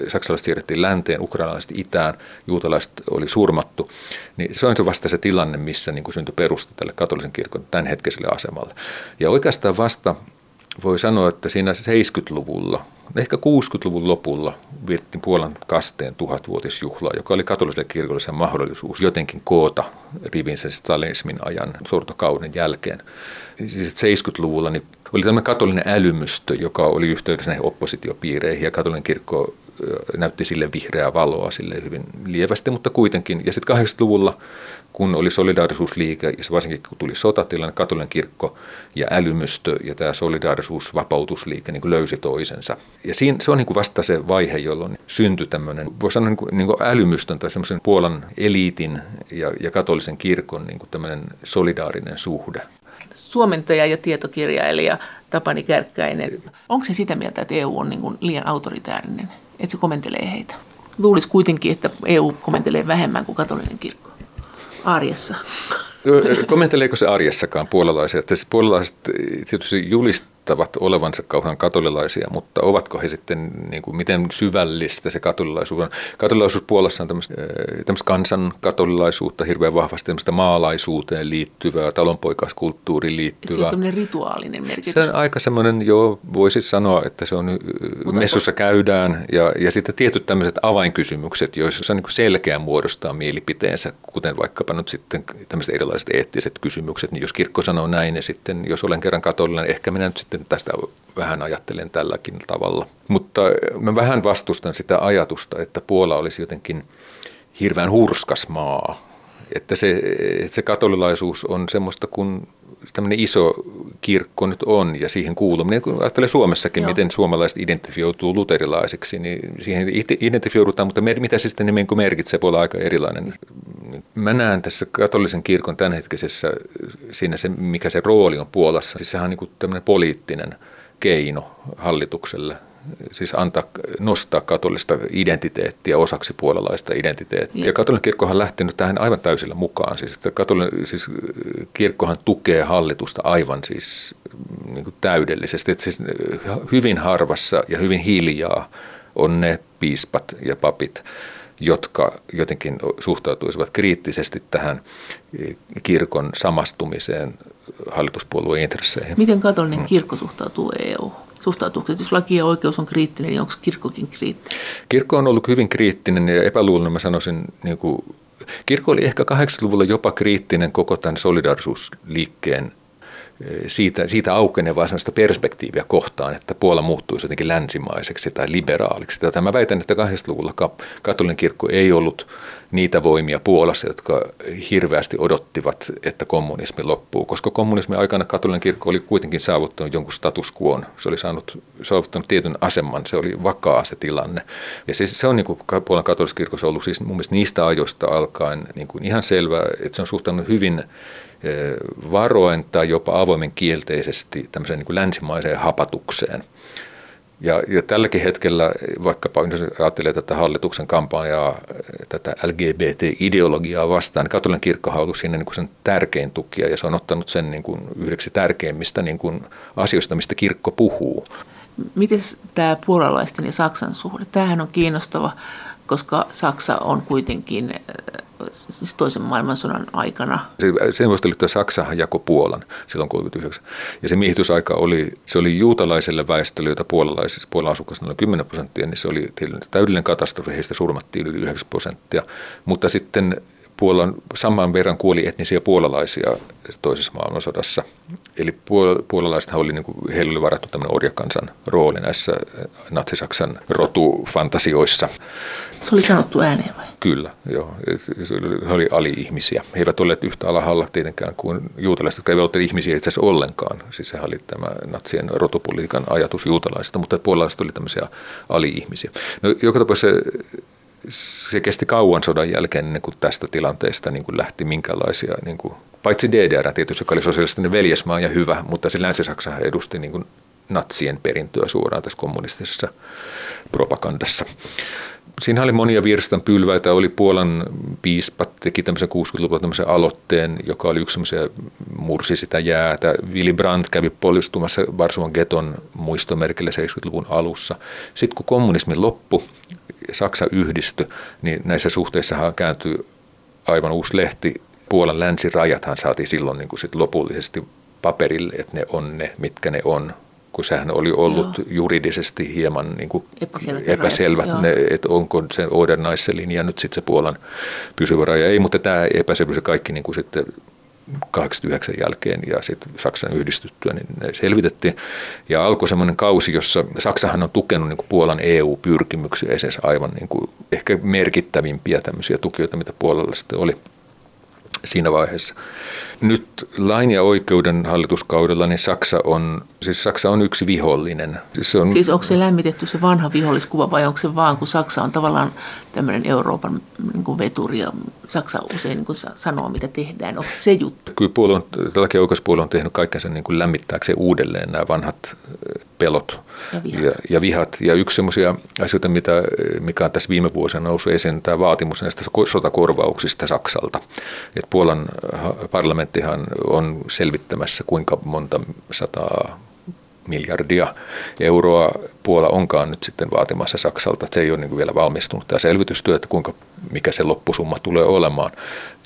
saksalaiset siirrettiin länteen, ukrainalaiset itään, juutalaiset oli surmattu, niin se on se vasta se tilanne, missä niin kuin syntyi perusta tälle katolisen kirkon tämänhetkiselle asemalle. Ja oikeastaan vasta voi sanoa, että siinä 70-luvulla, ehkä 60-luvun lopulla viettiin Puolan kasteen tuhatvuotisjuhlaa, joka oli katoliselle kirkolle se mahdollisuus jotenkin koota rivinsä stalinismin ajan sortokauden jälkeen. Siis 70-luvulla niin oli tämmöinen katolinen älymystö, joka oli yhteydessä näihin oppositiopiireihin ja katolinen kirkko näytti sille vihreää valoa sille hyvin lievästi, mutta kuitenkin. Ja sitten 80-luvulla kun oli solidaarisuusliike, ja varsinkin kun tuli sotatilanne, katolinen kirkko ja älymystö ja tämä solidaarisuus, vapautusliike niin löysi toisensa. Ja siinä, se on niin kuin vasta se vaihe, jolloin syntyi tämmöinen, voi sanoa niin kuin, niin kuin älymystön tai semmoisen Puolan eliitin ja, ja katolisen kirkon niin kuin tämmöinen solidaarinen suhde. Suomentaja ja tietokirjailija Tapani Kärkkäinen. Onko se sitä mieltä, että EU on niin liian autoritäärinen, että se komentelee heitä? Luulisi kuitenkin, että EU komentelee vähemmän kuin katolinen kirkko arjessa? Kommenteleeko se arjessakaan puolalaisia? Puolalaiset tietysti julist, ilmoittavat olevansa kauhean katolilaisia, mutta ovatko he sitten, niin kuin, miten syvällistä se katolilaisuus on. Katolilaisuus Puolassa on tämmöistä, tämmöistä kansan katolilaisuutta hirveän vahvasti, tämmöistä maalaisuuteen liittyvää, talonpoikaiskulttuuriin liittyvää. Se on tämmöinen rituaalinen merkitys. Se on aika semmoinen, joo, voisi sanoa, että se on, mutta messussa käydään ja, ja sitten tietyt tämmöiset avainkysymykset, joissa on niin selkeä muodostaa mielipiteensä, kuten vaikkapa nyt sitten tämmöiset erilaiset eettiset kysymykset, niin jos kirkko sanoo näin ja sitten jos olen kerran katolinen, ehkä minä nyt sitten tästä vähän ajattelen tälläkin tavalla. Mutta mä vähän vastustan sitä ajatusta, että Puola olisi jotenkin hirveän hurskas maa. Että se, että se katolilaisuus on semmoista kuin tämmöinen iso kirkko nyt on ja siihen kuuluminen, kun ajattelee Suomessakin, Joo. miten suomalaiset identifioituu luterilaisiksi, niin siihen identifioidutaan, mutta mitä se sitten niin merkitsee, voi olla aika erilainen. Mä näen tässä katolisen kirkon tämänhetkisessä, siinä se, mikä se rooli on Puolassa, siis sehän on niin tämmöinen poliittinen keino hallitukselle siis antaa, nostaa katolista identiteettiä osaksi puolalaista identiteettiä. Ja, katolinen kirkkohan on lähtenyt tähän aivan täysillä mukaan. Siis, että katolinen, siis kirkkohan tukee hallitusta aivan siis niin kuin täydellisesti. Että siis hyvin harvassa ja hyvin hiljaa on ne piispat ja papit, jotka jotenkin suhtautuisivat kriittisesti tähän kirkon samastumiseen hallituspuolueen intresseihin. Miten katolinen kirkko suhtautuu EU? Suhtautuuko jos laki ja oikeus on kriittinen, niin onko kirkkokin kriittinen? Kirkko on ollut hyvin kriittinen ja epäluuloinen, mä sanoisin, niin kuin, kirkko oli ehkä 80-luvulla jopa kriittinen koko tämän solidarisuusliikkeen siitä, siitä aukenevaa sellaista perspektiiviä kohtaan, että Puola muuttuisi jotenkin länsimaiseksi tai liberaaliksi. Tätä mä väitän, että 80-luvulla katolinen kirkko ei ollut niitä voimia Puolassa, jotka hirveästi odottivat, että kommunismi loppuu, koska kommunismin aikana katolinen kirkko oli kuitenkin saavuttanut jonkun status quo. Se oli saanut, saavuttanut tietyn aseman, se oli vakaa se tilanne. Ja siis se on niin kuin Puolan katolisessa kirkossa ollut siis mun mielestä niistä ajoista alkaen niin kuin ihan selvä, että se on suhtautunut hyvin varoen tai jopa avoimen kielteisesti tämmöiseen niin kuin länsimaiseen hapatukseen. Ja, ja tälläkin hetkellä, vaikkapa jos ajattelee tätä hallituksen kampanjaa, tätä LGBT-ideologiaa vastaan, niin katolinen kirkko on ollut siinä niin kuin sen tärkein tukija ja se on ottanut sen niin kuin yhdeksi tärkeimmistä niin kuin asioista, mistä kirkko puhuu. Miten tämä puolalaisten ja Saksan suhde? Tämähän on kiinnostava, koska Saksa on kuitenkin siis toisen maailmansodan aikana. Se, sen voisi että Saksa jako Puolan silloin 39. Ja se miehitysaika oli, se oli juutalaiselle väestölle, jota puolalaisissa, Puolan asukasta oli 10 prosenttia, niin se oli täydellinen katastrofi, heistä surmattiin yli 9 prosenttia. Mutta sitten Puolan saman verran kuoli etnisiä puolalaisia toisessa maailmansodassa. Eli puol- puolalaisethan oli, niin kuin, heillä oli varattu tämmöinen orjakansan rooli näissä natsisaksan rotufantasioissa. Se oli sanottu ääneen vai? Kyllä, joo. He oli ali-ihmisiä. He eivät olleet yhtä alhaalla tietenkään kuin juutalaiset, jotka eivät olleet ihmisiä itse asiassa ollenkaan. Siis sehän oli tämä natsien rotupolitiikan ajatus juutalaisista, mutta puolalaiset oli tämmöisiä ali-ihmisiä. No, joka tapauksessa se kesti kauan sodan jälkeen ennen kuin tästä tilanteesta niin kuin lähti minkälaisia, niin kuin, paitsi DDR tietysti, joka oli sosiaalistinen veljesmaa ja hyvä, mutta se Länsi-Saksa edusti niin kuin natsien perintöä suoraan tässä kommunistisessa propagandassa. Siinä oli monia virstan pylväitä, oli Puolan piispat, teki tämmöisen 60-luvulla tämmöisen aloitteen, joka oli yksi semmoisia, mursi sitä jäätä. Willy Brandt kävi polistumassa Varsovan geton muistomerkillä 70-luvun alussa. Sitten kun kommunismi loppui, Saksa yhdistyi, niin näissä suhteissahan kääntyi aivan uusi lehti. Puolan länsirajathan saatiin silloin niin kuin sit lopullisesti paperille, että ne on ne, mitkä ne on kun sehän oli ollut joo. juridisesti hieman niin kuin epäselvät, epäselvät ne, että onko se Odernaisse linja nyt sitten se Puolan pysyvä raja. Ei, mutta tämä epäselvyys kaikki niin kuin sitten 89 jälkeen ja sitten Saksan yhdistyttyä, niin ne selvitettiin. Ja alkoi semmoinen kausi, jossa Saksahan on tukenut niin kuin Puolan EU-pyrkimyksiä, esimerkiksi aivan niin kuin ehkä merkittävimpiä tämmöisiä tukijoita, mitä Puolalla sitten oli siinä vaiheessa. Nyt lain ja oikeuden hallituskaudella niin Saksa on, siis Saksa on yksi vihollinen. Siis, se on, siis onko se lämmitetty se vanha viholliskuva vai onko se vaan, kun Saksa on tavallaan tämmöinen Euroopan niin kuin veturi ja Saksa usein niin kuin sanoo, mitä tehdään. Onko se juttu? Kyllä puolue, tälläkin oikeuspuolue on tehnyt kaikkensa niin kuin lämmittääkseen uudelleen nämä vanhat pelot ja vihat. Ja, ja, vihat. ja yksi semmoisia asioita, mitä, mikä on tässä viime vuosina noussut esiin, tämä vaatimus näistä sotakorvauksista Saksalta. Et Puolan parlamenttihan on selvittämässä, kuinka monta sataa miljardia euroa Puola onkaan nyt sitten vaatimassa Saksalta. Se ei ole niin vielä valmistunut tämä selvitystyö, että kuinka, mikä se loppusumma tulee olemaan.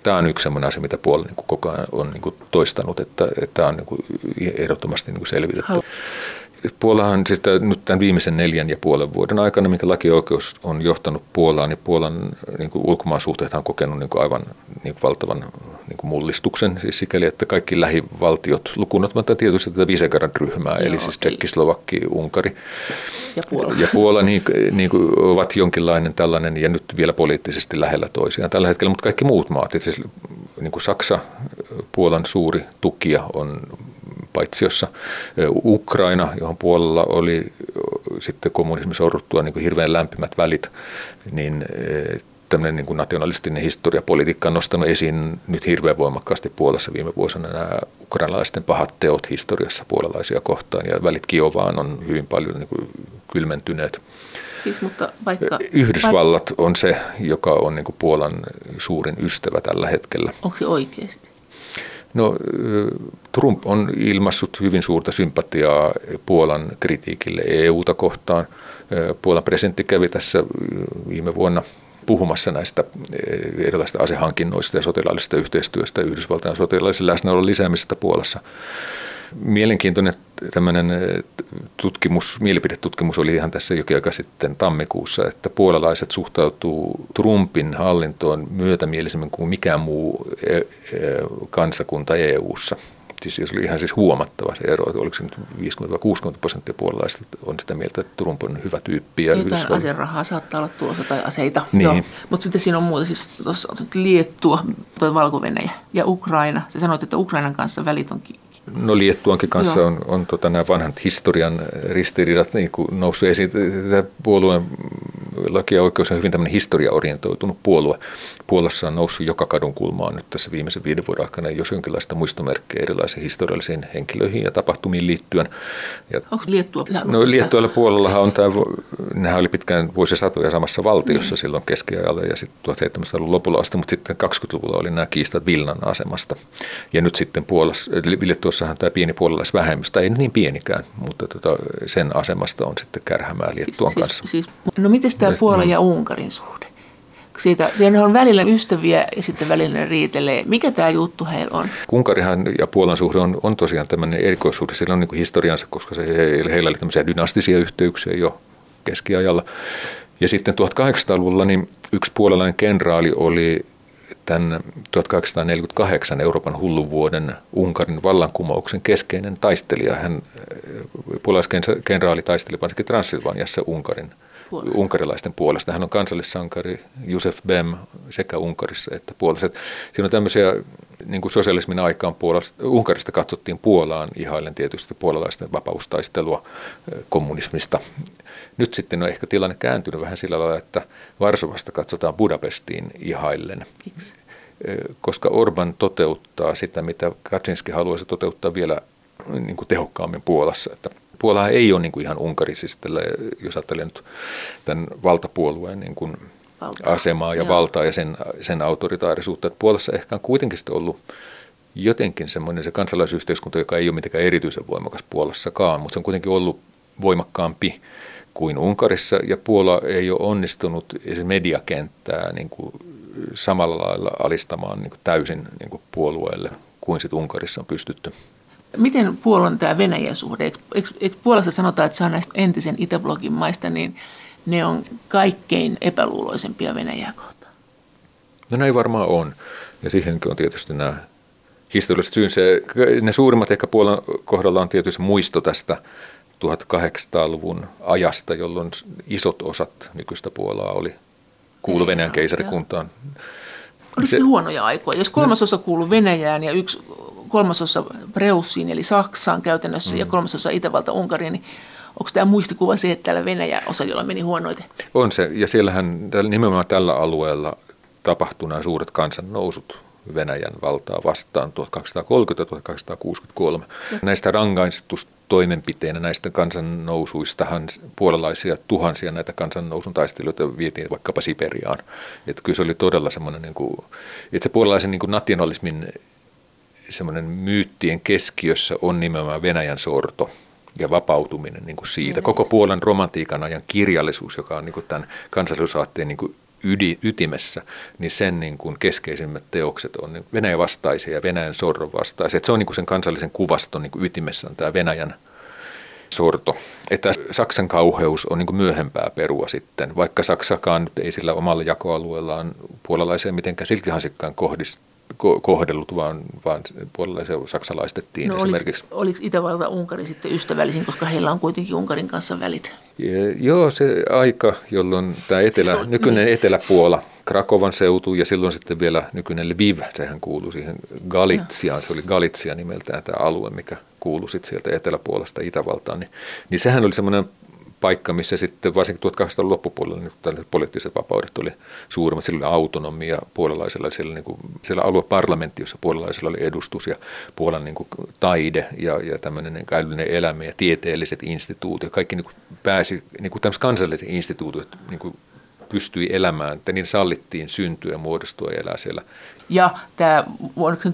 Tämä on yksi sellainen asia, mitä Puola niin koko ajan on niin toistanut, että, että tämä on niin ehdottomasti niin kuin selvitetty. Puolahan siis tämän, nyt tämän viimeisen neljän ja puolen vuoden aikana, minkä lakioikeus on johtanut Puolaan, niin Puolan niin kuin ulkomaan suhteet on kokenut niin kuin aivan niin kuin valtavan niin kuin mullistuksen, siis sikäli, että kaikki lähivaltiot, lukunottamatta tietysti tätä Visegrad-ryhmää, Joo, eli siis Tsekki, Slovakki, Unkari ja Puola, ja Puola niin, niin kuin ovat jonkinlainen tällainen, ja nyt vielä poliittisesti lähellä toisiaan tällä hetkellä, mutta kaikki muut maat, siis niin kuin Saksa, Puolan suuri tukija on paitsi jossa Ukraina, johon puolella oli sitten kommunismin sorruttua niin kuin hirveän lämpimät välit, niin tämmöinen niin kuin nationalistinen historiapolitiikka on nostanut esiin nyt hirveän voimakkaasti Puolassa viime vuosina nämä ukrainalaisten pahat teot historiassa puolalaisia kohtaan ja välit Kiovaan on hyvin paljon niin kuin kylmentyneet. Siis, mutta vaikka, Yhdysvallat vaikka, on se, joka on niin kuin Puolan suurin ystävä tällä hetkellä. Onko se oikeasti? No, Trump on ilmassut hyvin suurta sympatiaa Puolan kritiikille EUta kohtaan. Puolan presidentti kävi tässä viime vuonna puhumassa näistä erilaisista asehankinnoista ja sotilaallisesta yhteistyöstä Yhdysvaltain sotilaallisen läsnäolon lisäämisestä Puolassa mielenkiintoinen tämmöinen eh, tutkimus, mielipidetutkimus oli ihan tässä jokin aika sitten tammikuussa, että puolalaiset suhtautuu Trumpin hallintoon myötämielisemmin kuin mikään muu eh, eh, kansakunta EU-ssa. Siis se oli ihan siis huomattava se ero, että oliko se nyt 50-60 prosenttia puolalaisista on sitä mieltä, että Trump on hyvä tyyppi. Ja Jotain aserahaa saattaa olla tulossa tai aseita. Niin. Mutta sitten siinä on muuta, siis tuossa Liettua, toi valko ja Ukraina. Se sanoit, että Ukrainan kanssa välit on No Liettuankin kanssa Joo. on, on tota, nämä vanhat historian ristiriidat niin kuin noussut esiin. Tämä puolueen laki ja oikeus on hyvin tämmöinen historiaorientoitunut puolue. Puolassa on noussut joka kadun kulmaan nyt tässä viimeisen viiden vuoden aikana, jos jonkinlaista muistomerkkejä erilaisiin historiallisiin henkilöihin ja tapahtumiin liittyen. Ja, Onko Liettua? No Liettualla puolellahan on tämä, nehän oli pitkään vuosisatoja samassa valtiossa mm. silloin keskiajalla ja sitten 1700-luvun lopulla asti, mutta sitten 20-luvulla oli nämä kiistat Vilnan asemasta. Ja nyt sitten Puolassa, Liettuassahan tämä pieni puolalaisvähemmistö, ei niin pienikään, mutta tota, sen asemasta on sitten kärhämää Liettuan siis, kanssa. Siis, siis, no miten tämä Puolan ja Unkarin suhde? Siitä, siinä on välillä ystäviä ja sitten välillä riitelee. Mikä tämä juttu heillä on? Unkarihan ja Puolan suhde on, on tosiaan tämmöinen erikoissuhde. Sillä on niin historiansa, koska se, heillä oli tämmöisiä dynastisia yhteyksiä jo keskiajalla. Ja sitten 1800-luvulla niin yksi puolalainen kenraali oli tämän 1848 Euroopan hullun vuoden Unkarin vallankumouksen keskeinen taistelija. Hän puolalaiskenraali taisteli varsinkin Transilvaniassa Unkarin puolesta. unkarilaisten puolesta. Hän on kansallissankari Josef Bem sekä Unkarissa että Puolassa. Siinä on tämmöisiä niin kuin sosialismin aikaan Puolasta, Unkarista katsottiin Puolaan ihaillen tietysti puolalaisten vapaustaistelua kommunismista. Nyt sitten on ehkä tilanne kääntynyt vähän sillä lailla, että Varsovasta katsotaan Budapestiin ihaillen. Miksi? Koska Orban toteuttaa sitä, mitä Kaczynski haluaisi toteuttaa vielä niin kuin tehokkaammin Puolassa. Että Puola ei ole niin kuin ihan Unkari, siis tällä, jos ajattelee nyt tämän valtapuolueen niin kuin Valta. asemaa ja Joo. valtaa ja sen, sen autoritaarisuutta. Että Puolassa ehkä on kuitenkin ollut jotenkin semmoinen se kansalaisyhteiskunta, joka ei ole mitenkään erityisen voimakas Puolassakaan, mutta se on kuitenkin ollut voimakkaampi kuin Unkarissa, ja Puola ei ole onnistunut mediakenttää niin kuin samalla lailla alistamaan niin kuin täysin niin kuin puolueelle kuin sitten Unkarissa on pystytty. Miten Puolan tämä Venäjän suhde? Eikö, eikö Puolassa sanotaan, että se on näistä entisen Itäblogin maista, niin ne on kaikkein epäluuloisempia Venäjää kohtaan? No näin varmaan on. Ja siihenkin on tietysti nämä historialliset syynsä. Ne suurimmat ehkä Puolan kohdalla on tietysti muisto tästä 1800-luvun ajasta, jolloin isot osat nykyistä Puolaa oli kuulu Venäjän keisarikuntaan. Oliko se huonoja aikoja? Jos kolmasosa kuuluu Venäjään ja yksi kolmasosa Preussiin eli Saksaan käytännössä mm. ja kolmasosa Itävalta Unkariin, niin onko tämä muistikuva se, että täällä Venäjä osa, meni huonoiten? On se, ja siellähän nimenomaan tällä alueella tapahtui nämä suuret kansannousut Venäjän valtaa vastaan 1230-1263. Näistä rangaistustoimenpiteenä näistä kansannousuistahan puolalaisia tuhansia näitä kansannousun taistelijoita vietiin vaikkapa Siperiaan. Että kyllä se oli todella semmoinen, niin kuin, itse puolalaisen niin kuin nationalismin semmoinen myyttien keskiössä on nimenomaan Venäjän sorto ja vapautuminen niin kuin siitä. Koko Puolan romantiikan ajan kirjallisuus, joka on niin kuin tämän kansallisuusaatteen niin kuin ydin, ytimessä, niin sen niin kuin keskeisimmät teokset on niin Venäjän vastaisia ja Venäjän sorron vastaisia. Että se on niin kuin sen kansallisen kuvaston niin kuin ytimessä on tämä Venäjän sorto. Että Saksan kauheus on niin kuin myöhempää perua sitten, vaikka Saksakaan ei sillä omalla jakoalueellaan puolalaiseen mitenkään silkihansikkaan kohdista kohdellut, vaan, vaan puolella saksalaistettiin no, esimerkiksi. Oliko, oliko Itävalta Unkari sitten ystävällisin, koska heillä on kuitenkin Unkarin kanssa välit? Ja, joo, se aika, jolloin tämä etelä, nykyinen niin. Eteläpuola, Krakovan seutu ja silloin sitten vielä nykyinen Lviv, sehän kuului siihen Galitsiaan, se oli Galitsia nimeltään tämä alue, mikä kuului sitten sieltä Eteläpuolesta Itävaltaan, niin, niin sehän oli semmoinen paikka, missä sitten varsinkin 1800 loppupuolella niin poliittiset vapaudet oli suurimmat. Sillä oli autonomia puolalaisella, siellä, niin kuin, siellä alueparlamentti, jossa puolalaisilla oli edustus ja Puolan niin kuin, taide ja, ja tämmöinen niin älyllinen elämä ja tieteelliset instituutiot. Kaikki niin kuin, pääsi, niin kuin kansalliset instituutiot niin kuin, pystyi elämään, että niin sallittiin syntyä, muodostua ja elää siellä. Ja tämä,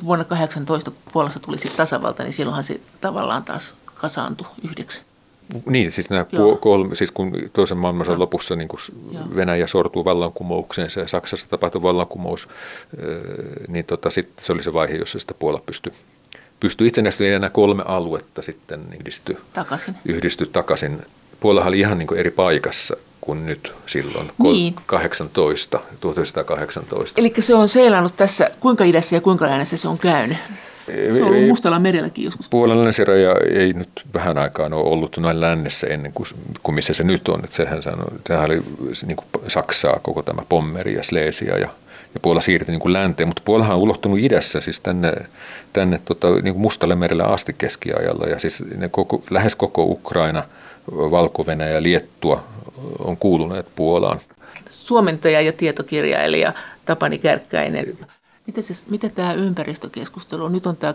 vuonna 18 Puolassa tuli sitten tasavalta, niin silloinhan se tavallaan taas kasaantui yhdeksi. Niin, siis, nämä kolme, siis kun toisen maailmansodan lopussa niin kun Venäjä sortuu vallankumoukseen ja Saksassa tapahtui vallankumous, niin tota, sit se oli se vaihe, jossa sitä Puola pystyi pystyi itsenäistymään ja nämä kolme aluetta sitten yhdistyi takaisin. Yhdisty takaisin. Puolahan oli ihan niin kuin eri paikassa kuin nyt silloin, niin. 18, 1918. Eli se on seilannut tässä, kuinka idässä ja kuinka lännessä se on käynyt? Se on ollut Mustalla merelläkin joskus. Puolen länsiraja ei nyt vähän aikaan ole ollut noin lännessä ennen kuin, kuin missä se nyt on. Että sehän, sanoi, sehän oli niin kuin Saksaa koko tämä Pommeri ja Sleesia ja, ja Puola siirtyi niin kuin länteen. Mutta Puolahan on ulottunut idässä siis tänne, tänne tota, niin kuin Mustalle merelle asti keskiajalla. Ja siis ne koko, lähes koko Ukraina, valko ja Liettua on kuuluneet Puolaan. Suomentaja ja tietokirjailija Tapani Kärkkäinen Miten, se, miten tämä ympäristökeskustelu, nyt on tämä,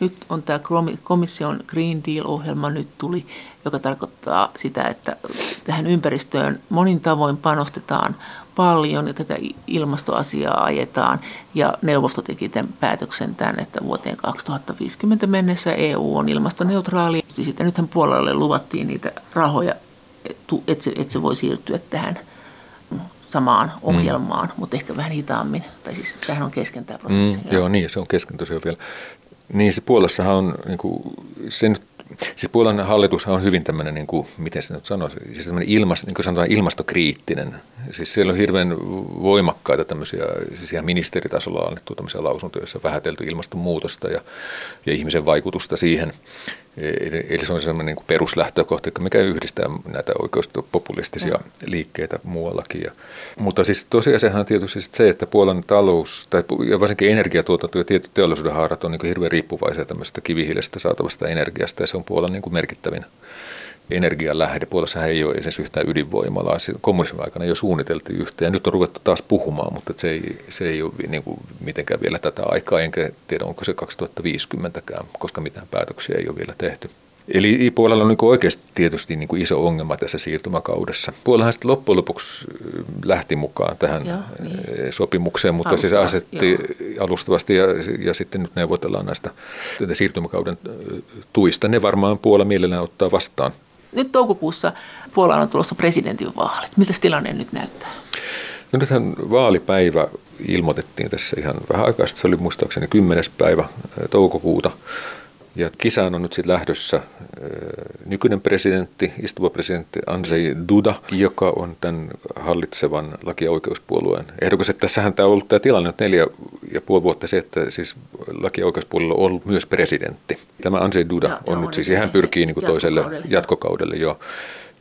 nyt on tämä komission Green Deal-ohjelma nyt tuli, joka tarkoittaa sitä, että tähän ympäristöön monin tavoin panostetaan paljon ja tätä ilmastoasiaa ajetaan. Ja neuvosto teki tämän päätöksen tämän, että vuoteen 2050 mennessä EU on ilmastoneutraali. Sitten nythän puolelle luvattiin niitä rahoja, että se, että se voi siirtyä tähän samaan mm. ohjelmaan, mm. mutta ehkä vähän hitaammin. Tai siis tämähän on kesken tämä prosessi. Mm, joo, niin, se on kesken tosiaan vielä. Niin se Puolassahan on, niin kuin, se nyt, siis Puolan hallitus on hyvin tämmöinen, niin kuin, miten se nyt sanoisi, siis tämmöinen ilmas, niin kuin sanotaan, ilmastokriittinen. Siis siellä on hirveän voimakkaita tämmöisiä, siis ihan ministeritasolla annettu tämmöisiä lausuntoja, joissa on vähätelty ilmastonmuutosta ja, ja ihmisen vaikutusta siihen. Eli se on sellainen niin kuin peruslähtökohta, mikä yhdistää näitä oikeustopopulistisia liikkeitä muuallakin. Ja, mutta siis tosiasiahan on tietysti se, että Puolan talous, tai ja varsinkin energiatuotanto ja tietyt teollisuuden haarat on niin kuin hirveän riippuvaisia tämmöisestä kivihiilestä saatavasta energiasta, ja se on Puolan niin kuin merkittävin energialähde. Puolassa ei ole edes yhtään ydinvoimalaa. Kommunismin aikana jo suunniteltiin yhtä ja nyt on ruvettu taas puhumaan, mutta se ei, se ei ole niin kuin mitenkään vielä tätä aikaa, enkä tiedä onko se 2050kään, koska mitään päätöksiä ei ole vielä tehty. Eli puolella on niin oikeasti tietysti niin kuin iso ongelma tässä siirtymäkaudessa. Puolahan sitten loppujen lopuksi lähti mukaan tähän Joo, niin. sopimukseen, mutta se asetti jo. alustavasti ja, ja sitten nyt neuvotellaan näistä siirtymäkauden tuista. Ne varmaan Puola mielellään ottaa vastaan. Nyt toukokuussa Puolaan on tulossa presidentinvaalit. Miltä tilanne nyt näyttää? No nythän vaalipäivä ilmoitettiin tässä ihan vähän aikaa Se oli muistaakseni 10. päivä toukokuuta. Ja kisaan on nyt sitten lähdössä nykyinen presidentti, istuva presidentti Andrzej Duda, joka on tämän hallitsevan laki- ja oikeuspuolueen ehdokas. Että tässähän tämä on ollut tämä tilanne nyt neljä ja puoli vuotta se, että siis laki- ja oikeuspuolella on ollut myös presidentti. Tämä Andrzej Duda ja, on nyt siis, ja hän pyrkii niin kuin toiselle jatkokaudelle jo.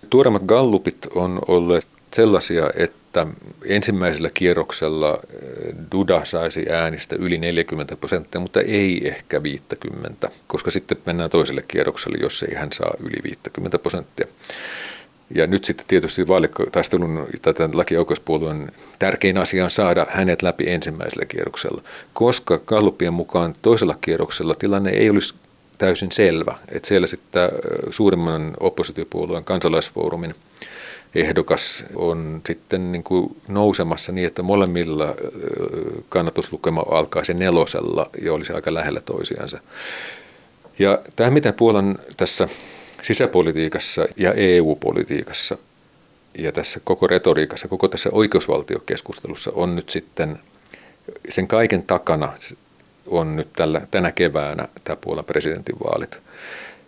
Tuoreimmat gallupit on olleet sellaisia, että ensimmäisellä kierroksella eh, Duda saisi äänistä yli 40 prosenttia, mutta ei ehkä 50, koska sitten mennään toiselle kierrokselle, jos ei hän saa yli 50 prosenttia. Ja nyt sitten tietysti vaalitaistelun tätä lakioikeuspuolueen tärkein asia on saada hänet läpi ensimmäisellä kierroksella, koska Kallupien mukaan toisella kierroksella tilanne ei olisi täysin selvä. Että siellä sitten suurimman oppositiopuolueen kansalaisfoorumin – ehdokas on sitten niin kuin nousemassa niin, että molemmilla kannatuslukema alkaisi nelosella ja olisi aika lähellä toisiansa. Ja tämä, mitä Puolan tässä sisäpolitiikassa ja EU-politiikassa ja tässä koko retoriikassa, koko tässä oikeusvaltiokeskustelussa on nyt sitten sen kaiken takana on nyt tällä, tänä keväänä tämä Puolan presidentinvaalit.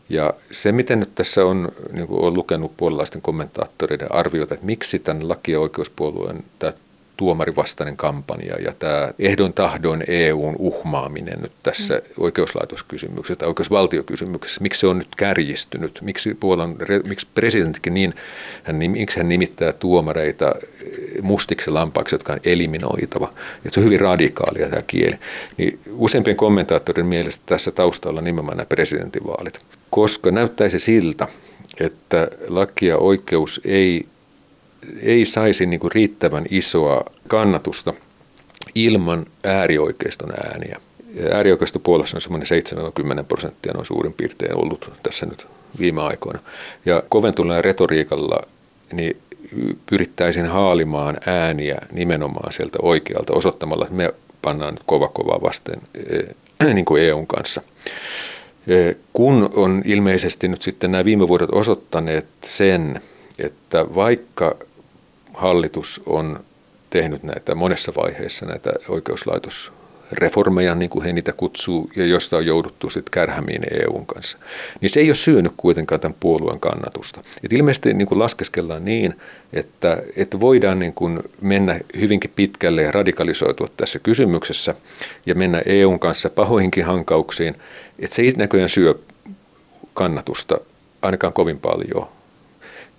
Ja se, miten nyt tässä on, niin kuin olen lukenut puolalaisten kommentaattoreiden arvioita, että miksi tämän laki- ja oikeuspuolueen tämä tuomarivastainen kampanja ja tämä ehdon tahdon EUn uhmaaminen nyt tässä mm. oikeuslaitoskysymyksessä tai oikeusvaltiokysymyksessä, miksi se on nyt kärjistynyt, miksi, Puolan, miksi presidenttikin niin, hän, miksi hän nimittää tuomareita mustiksi lampaaksi, jotka on eliminoitava. Ja se on hyvin radikaalia tämä kieli. Niin useimpien kommentaattorien mielestä tässä taustalla nimenomaan nämä presidentinvaalit, koska näyttäisi siltä, että laki ja oikeus ei ei saisi niin kuin riittävän isoa kannatusta ilman äärioikeiston ääniä. Äärioikeisto Puolassa on semmoinen 70 prosenttia noin suurin piirtein ollut tässä nyt viime aikoina. Ja koventuneella retoriikalla niin pyrittäisiin haalimaan ääniä nimenomaan sieltä oikealta osoittamalla, että me pannaan nyt kova kovaa vasten eh, niin kuin EUn kanssa. Eh, kun on ilmeisesti nyt sitten nämä viime vuodet osoittaneet sen, että vaikka hallitus on tehnyt näitä monessa vaiheessa näitä oikeuslaitosreformeja, niin kuin he niitä kutsuu, ja josta on jouduttu sitten kärhämiin EUn kanssa, niin se ei ole syönyt kuitenkaan tämän puolueen kannatusta. Et ilmeisesti niin kuin laskeskellaan niin, että, että voidaan niin kuin mennä hyvinkin pitkälle ja radikalisoitua tässä kysymyksessä ja mennä EUn kanssa pahoihinkin hankauksiin, että se ei näköjään syö kannatusta ainakaan kovin paljon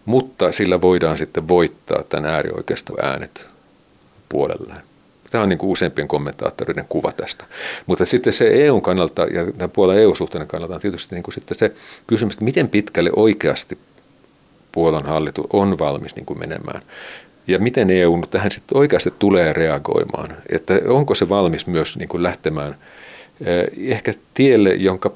mutta sillä voidaan sitten voittaa tämän äärioikeiston äänet puolelleen. Tämä on niin kuin useimpien kommentaattoreiden kuva tästä. Mutta sitten se EUn kannalta ja tämän Puolan EU-suhteen kannalta on tietysti niin kuin sitten se kysymys, että miten pitkälle oikeasti Puolan hallitus on valmis niin kuin menemään. Ja miten EU tähän sitten oikeasti tulee reagoimaan. Että onko se valmis myös niin kuin lähtemään eh, ehkä tielle, jonka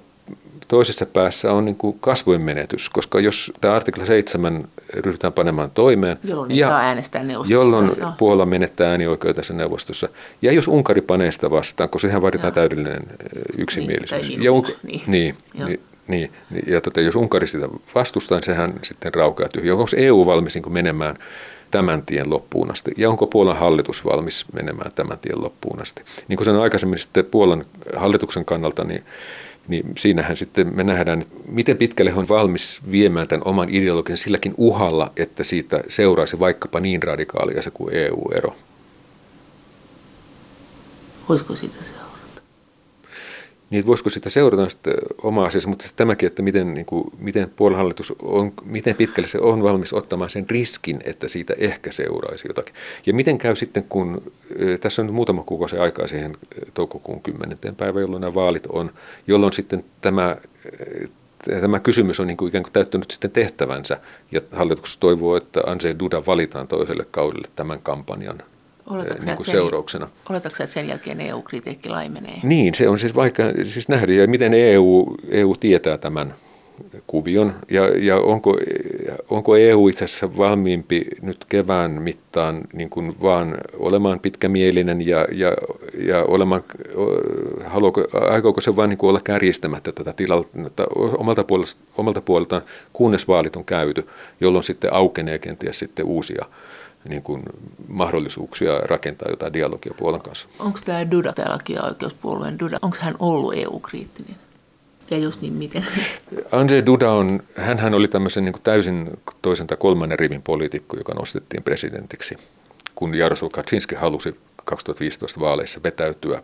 toisessa päässä on niin kuin kasvojen menetys, koska jos tämä artikla 7 ryhdytään panemaan toimeen, jolloin ja saa äänestää neuvostossa. Jolloin no. Puola menettää äänioikeutensa neuvostossa. Ja jos Unkari panee sitä vastaan, koska sehän vaaditaan täydellinen yksimielisyys. Niin, ja, Unk- niin. Niin, niin, niin, niin, ja tota, jos Unkari sitä vastustaa, niin sehän sitten raukeaa tyhjä. Onko EU valmis niin menemään tämän tien loppuun asti? Ja onko Puolan hallitus valmis menemään tämän tien loppuun asti? Niin kuin sanoin aikaisemmin, sitten Puolan hallituksen kannalta, niin niin siinähän sitten me nähdään, että miten pitkälle on valmis viemään tämän oman ideologian silläkin uhalla, että siitä seuraisi vaikkapa niin radikaalia se kuin EU-ero. Voisiko siitä seurata? Niin, että voisiko sitä seurata sitten oma asiassa, mutta tämäkin, että miten, niin kuin, miten puoluehallitus on, miten pitkälle se on valmis ottamaan sen riskin, että siitä ehkä seuraisi jotakin. Ja miten käy sitten, kun tässä on muutama kuukausi aikaa siihen toukokuun 10. päivä, jolloin nämä vaalit on, jolloin sitten tämä tämä kysymys on niin kuin ikään kuin täyttänyt sitten tehtävänsä ja hallitus toivoo, että Andrzej Duda valitaan toiselle kaudelle tämän kampanjan Oletatko niin kuin seurauksena. Oletatko että sen jälkeen EU-kritiikki laimenee? Niin, se on siis vaikka siis nähdä, ja miten EU, EU tietää tämän kuvion, ja, ja onko, onko EU itse asiassa valmiimpi nyt kevään mittaan niin kuin vaan olemaan pitkämielinen ja, ja, ja olemaan, haluaako, aikooko se vain niin kuin olla kärjistämättä tätä tilannetta omalta, puolelta, omalta puoleltaan, kunnes vaalit on käyty, jolloin sitten aukenee kenties sitten uusia niin kuin mahdollisuuksia rakentaa jotain dialogia Puolan kanssa. Onko tämä Duda, tämä oikeuspuolueen Duda, onko hän ollut EU-kriittinen? Ja jos niin, miten? Andrzej Duda on, hän oli tämmöisen niin kuin täysin toisen tai kolmannen rivin poliitikko, joka nostettiin presidentiksi, kun Jaroslav Kaczynski halusi 2015 vaaleissa vetäytyä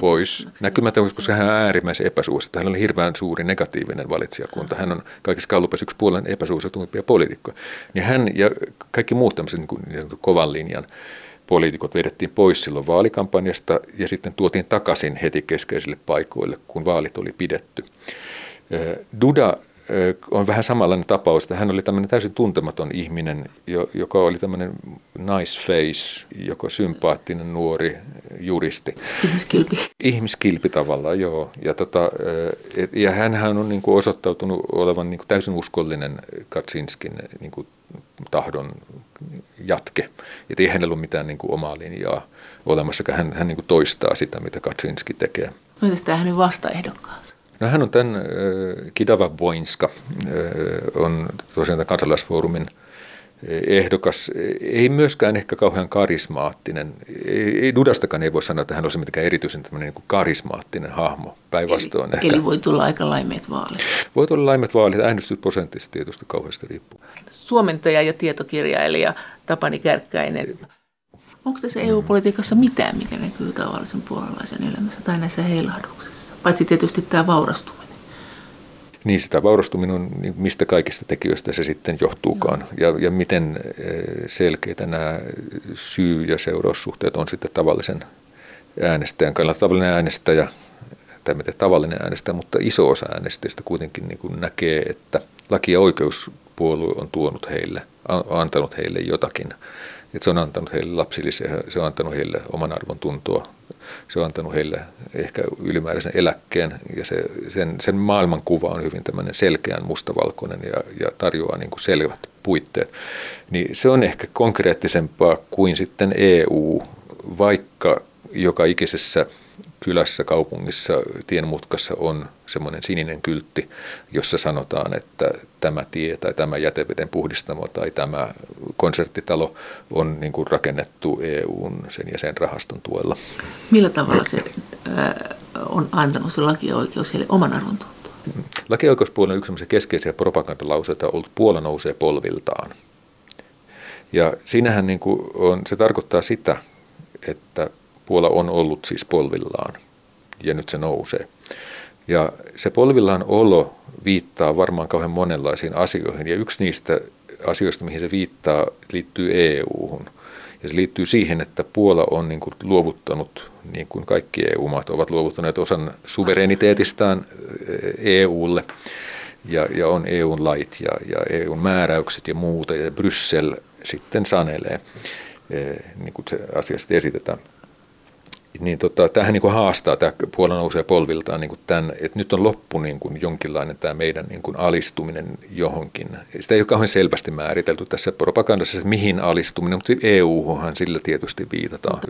pois näkymättä, koska hän on äärimmäisen epäsuosittu. Hän oli hirveän suuri negatiivinen valitsijakunta. Hän on kaikissa kallupissa yksi puolen epäsuosituimpia poliitikkoja. Ja hän ja kaikki muut tämmöiset niin kuin, niin kovan linjan poliitikot vedettiin pois silloin vaalikampanjasta ja sitten tuotiin takaisin heti keskeisille paikoille, kun vaalit oli pidetty. Duda on vähän samanlainen tapaus, että hän oli tämmöinen täysin tuntematon ihminen, joka oli tämmöinen nice face, joko sympaattinen nuori juristi. Ihmiskilpi. Ihmiskilpi tavallaan, joo. Ja, tota, ja hänhän on niin kuin osoittautunut olevan niin kuin täysin uskollinen Kaczynskin niin kuin tahdon jatke. Että ei hänellä ole mitään niin kuin omaa linjaa olemassa, hän, hän niin kuin toistaa sitä, mitä Kaczynski tekee. No tämä hänen vastaehdokkaansa? No hän on tämän äh, Kidava Boinska, äh, on tosiaan tämän kansalaisfoorumin ehdokas, ei myöskään ehkä kauhean karismaattinen. Ei, Dudastakaan ei voi sanoa, että hän olisi mitenkään erityisen niin kuin karismaattinen hahmo päinvastoin. Eli, eli voi tulla aika laimeet vaalit. Voi tulla laimeet vaalit, äänestysprosentista tietysti kauheasti riippuu. Suomentaja ja tietokirjailija Tapani Kärkkäinen. Onko tässä EU-politiikassa mitään, mikä näkyy tavallisen puolalaisen elämässä tai näissä heilahduksissa? Paitsi tietysti tämä vaurastuminen. Niin sitä vaurastuminen on, niin mistä kaikista tekijöistä se sitten johtuukaan ja, ja miten eh, selkeitä nämä syy- ja seuraussuhteet on sitten tavallisen äänestäjän kannalta. Tavallinen äänestäjä, tai miten tavallinen äänestäjä, mutta iso osa äänestäjistä kuitenkin niin kuin näkee, että laki- ja oikeuspuolue on tuonut heille, antanut heille jotakin että se on antanut heille lapsillisia, se on antanut heille oman arvon tuntoa, se on antanut heille ehkä ylimääräisen eläkkeen ja se, sen, sen maailmankuva on hyvin tämmöinen selkeän mustavalkoinen ja, ja tarjoaa niin kuin selvät puitteet. Niin se on ehkä konkreettisempaa kuin sitten EU, vaikka joka ikisessä kylässä, kaupungissa, tienmutkassa on semmoinen sininen kyltti, jossa sanotaan, että tämä tie tai tämä jäteveden puhdistamo tai tämä konserttitalo on niin kuin rakennettu EUn sen ja sen rahaston tuella. Millä tavalla se on antanut se lakioikeus heille oman arvon tuntua? Lakioikeuspuoli on yksi keskeisiä propagandalauseita ollut Puola nousee polviltaan. Ja siinähän niin kuin on, se tarkoittaa sitä, että Puola on ollut siis polvillaan ja nyt se nousee. Ja se polvillaan olo viittaa varmaan kauhean monenlaisiin asioihin ja yksi niistä asioista, mihin se viittaa, liittyy EU-hun. Ja se liittyy siihen, että Puola on niin kuin luovuttanut, niin kuin kaikki EU-maat ovat luovuttaneet osan suvereniteetistaan EUlle. Ja, ja on EUn lait ja, ja EUn määräykset ja muuta, ja Bryssel sitten sanelee, niin kuin se asiasta esitetään niin tota, tämähän niin kuin haastaa, tämä Puola nousee polviltaan niin kuin tämän, että nyt on loppu niin kuin jonkinlainen tämä meidän niin kuin alistuminen johonkin. Sitä ei ole kauhean selvästi määritelty tässä propagandassa, että mihin alistuminen, mutta EU-han sillä tietysti viitataan.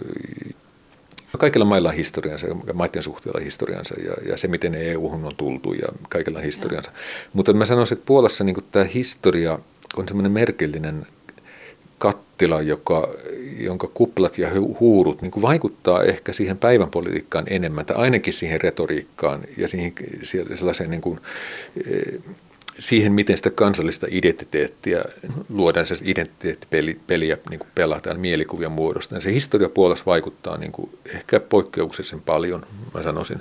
Kaikilla mailla on historiansa, maiden suhteella historiansa ja, ja se, miten EU on tultu ja kaikilla historiansa. Mutta mä sanoisin, että Puolassa niin tämä historia on semmoinen merkillinen kattila, joka, jonka kuplat ja huurut niin kuin vaikuttaa ehkä siihen päivän politiikkaan enemmän, tai ainakin siihen retoriikkaan ja siihen, sellaiseen niin kuin, eh, siihen, miten sitä kansallista identiteettiä luodaan, se identiteettipeliä niin kuin pelataan mielikuvia muodosta. Se historia puolesta vaikuttaa niin kuin ehkä poikkeuksellisen paljon, mä sanoisin,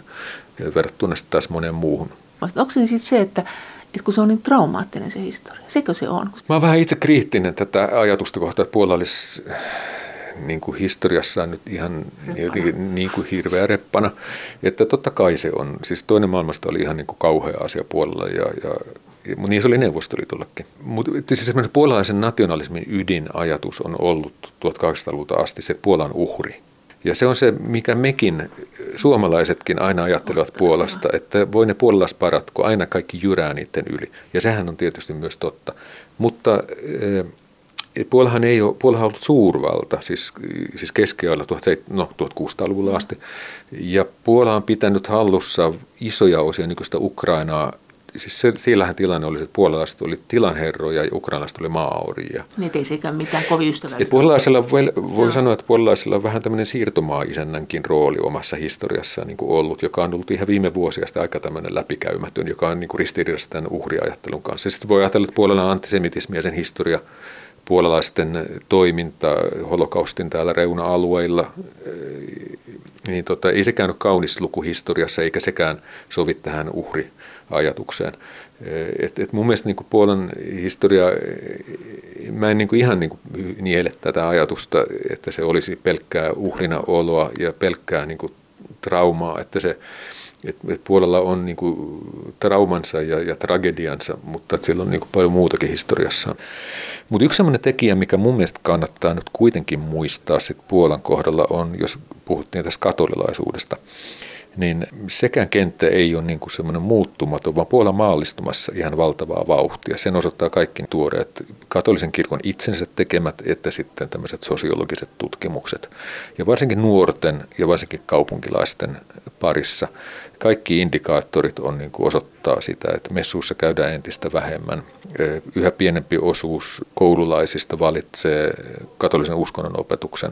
verrattuna taas moneen muuhun. Onko se sitten se, että että kun se on niin traumaattinen se historia. Sekö se on? Mä oon vähän itse kriittinen tätä ajatusta kohtaa, että Puola olisi niin kuin historiassaan nyt ihan jotenkin, niin kuin hirveä reppana. Että totta kai se on. Siis toinen maailmasta oli ihan niin kuin kauhea asia puolella ja, ja mutta niin se oli Neuvostoliitollekin. Mutta siis semmoisen puolalaisen nationalismin ydinajatus on ollut 1800-luvulta asti se Puolan uhri. Ja se on se, mikä mekin suomalaisetkin aina ajattelevat Puolasta, että voi ne puolalaisparat, kun aina kaikki jyrää niiden yli. Ja sehän on tietysti myös totta. Mutta Puolahan ei ole, Puolahan on ollut suurvalta, siis, siis keskiajalla no, 1600-luvulla asti. Ja Puola on pitänyt hallussa isoja osia nykyistä Ukrainaa siis se, sillähän tilanne oli, että puolalaiset oli tilanherroja ja ukrainalaiset oli maaoria. Niin ei sekään mitään kovin ystävällistä. puolalaisilla voi, voi sanoa, että puolalaisilla on vähän tämmöinen siirtomaa-isännänkin rooli omassa historiassaan niin kuin ollut, joka on ollut ihan viime vuosia sitten aika tämmöinen läpikäymätön, joka on niin ristiriidassa tämän uhriajattelun kanssa. Sitten voi ajatella, että puolella on antisemitismi ja sen historia, puolalaisten toiminta holokaustin täällä reuna-alueilla, niin tota, ei sekään ole kaunis luku historiassa, eikä sekään sovi tähän uhri ajatukseen. Et, et mun mielestä niin kuin Puolan historia, mä en niin kuin ihan niin kuin niele tätä ajatusta, että se olisi pelkkää uhrina oloa ja pelkkää niin kuin traumaa, että se, että et Puolalla on niin kuin traumansa ja, ja tragediansa, mutta sillä on niin kuin paljon muutakin historiassa. Mutta yksi sellainen tekijä, mikä mun mielestä kannattaa nyt kuitenkin muistaa sit Puolan kohdalla on, jos puhuttiin tästä katolilaisuudesta, niin sekään kenttä ei ole niin kuin semmoinen muuttumaton, vaan Puola maallistumassa ihan valtavaa vauhtia. Sen osoittaa kaikki tuoreet katolisen kirkon itsensä tekemät, että sitten tämmöiset sosiologiset tutkimukset. Ja varsinkin nuorten ja varsinkin kaupunkilaisten parissa kaikki indikaattorit on niin kuin osoittaa sitä, että messuissa käydään entistä vähemmän. Yhä pienempi osuus koululaisista valitsee katolisen uskonnon opetuksen.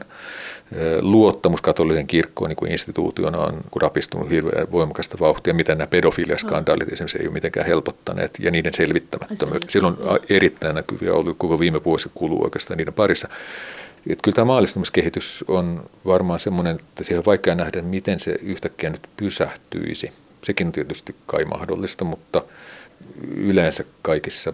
Luottamus katolisen kirkkoon niin kuin instituutiona on rapistunut hirveän voimakasta vauhtia, mitä nämä pedofiliaskandaalit esimerkiksi ei ole mitenkään helpottaneet, ja niiden selvittämättömyys. Silloin erittäin näkyviä ollut koko viime vuosi kuluu oikeastaan niiden parissa. Että kyllä tämä maallistumiskehitys on varmaan semmoinen, että siihen on vaikea nähdä, miten se yhtäkkiä nyt pysähtyisi. Sekin on tietysti kai mahdollista, mutta yleensä kaikissa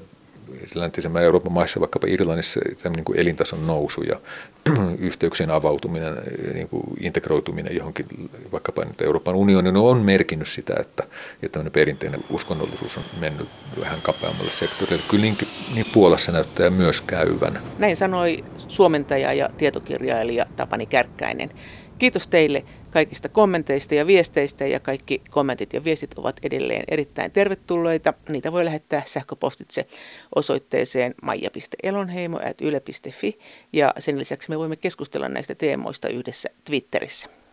läntisemmän Euroopan maissa, vaikkapa Irlannissa, niin kuin elintason nousu ja yhteyksien avautuminen, niin kuin integroituminen johonkin vaikkapa nyt Euroopan unioniin on merkinnyt sitä, että, että perinteinen uskonnollisuus on mennyt vähän kapeammalle sektorille. Kyllä niin, niin Puolassa näyttää myös käyvän. Näin sanoi suomentaja ja tietokirjailija Tapani Kärkkäinen. Kiitos teille kaikista kommenteista ja viesteistä ja kaikki kommentit ja viestit ovat edelleen erittäin tervetulleita. Niitä voi lähettää sähköpostitse osoitteeseen maija.elonheimo.yle.fi ja sen lisäksi me voimme keskustella näistä teemoista yhdessä Twitterissä.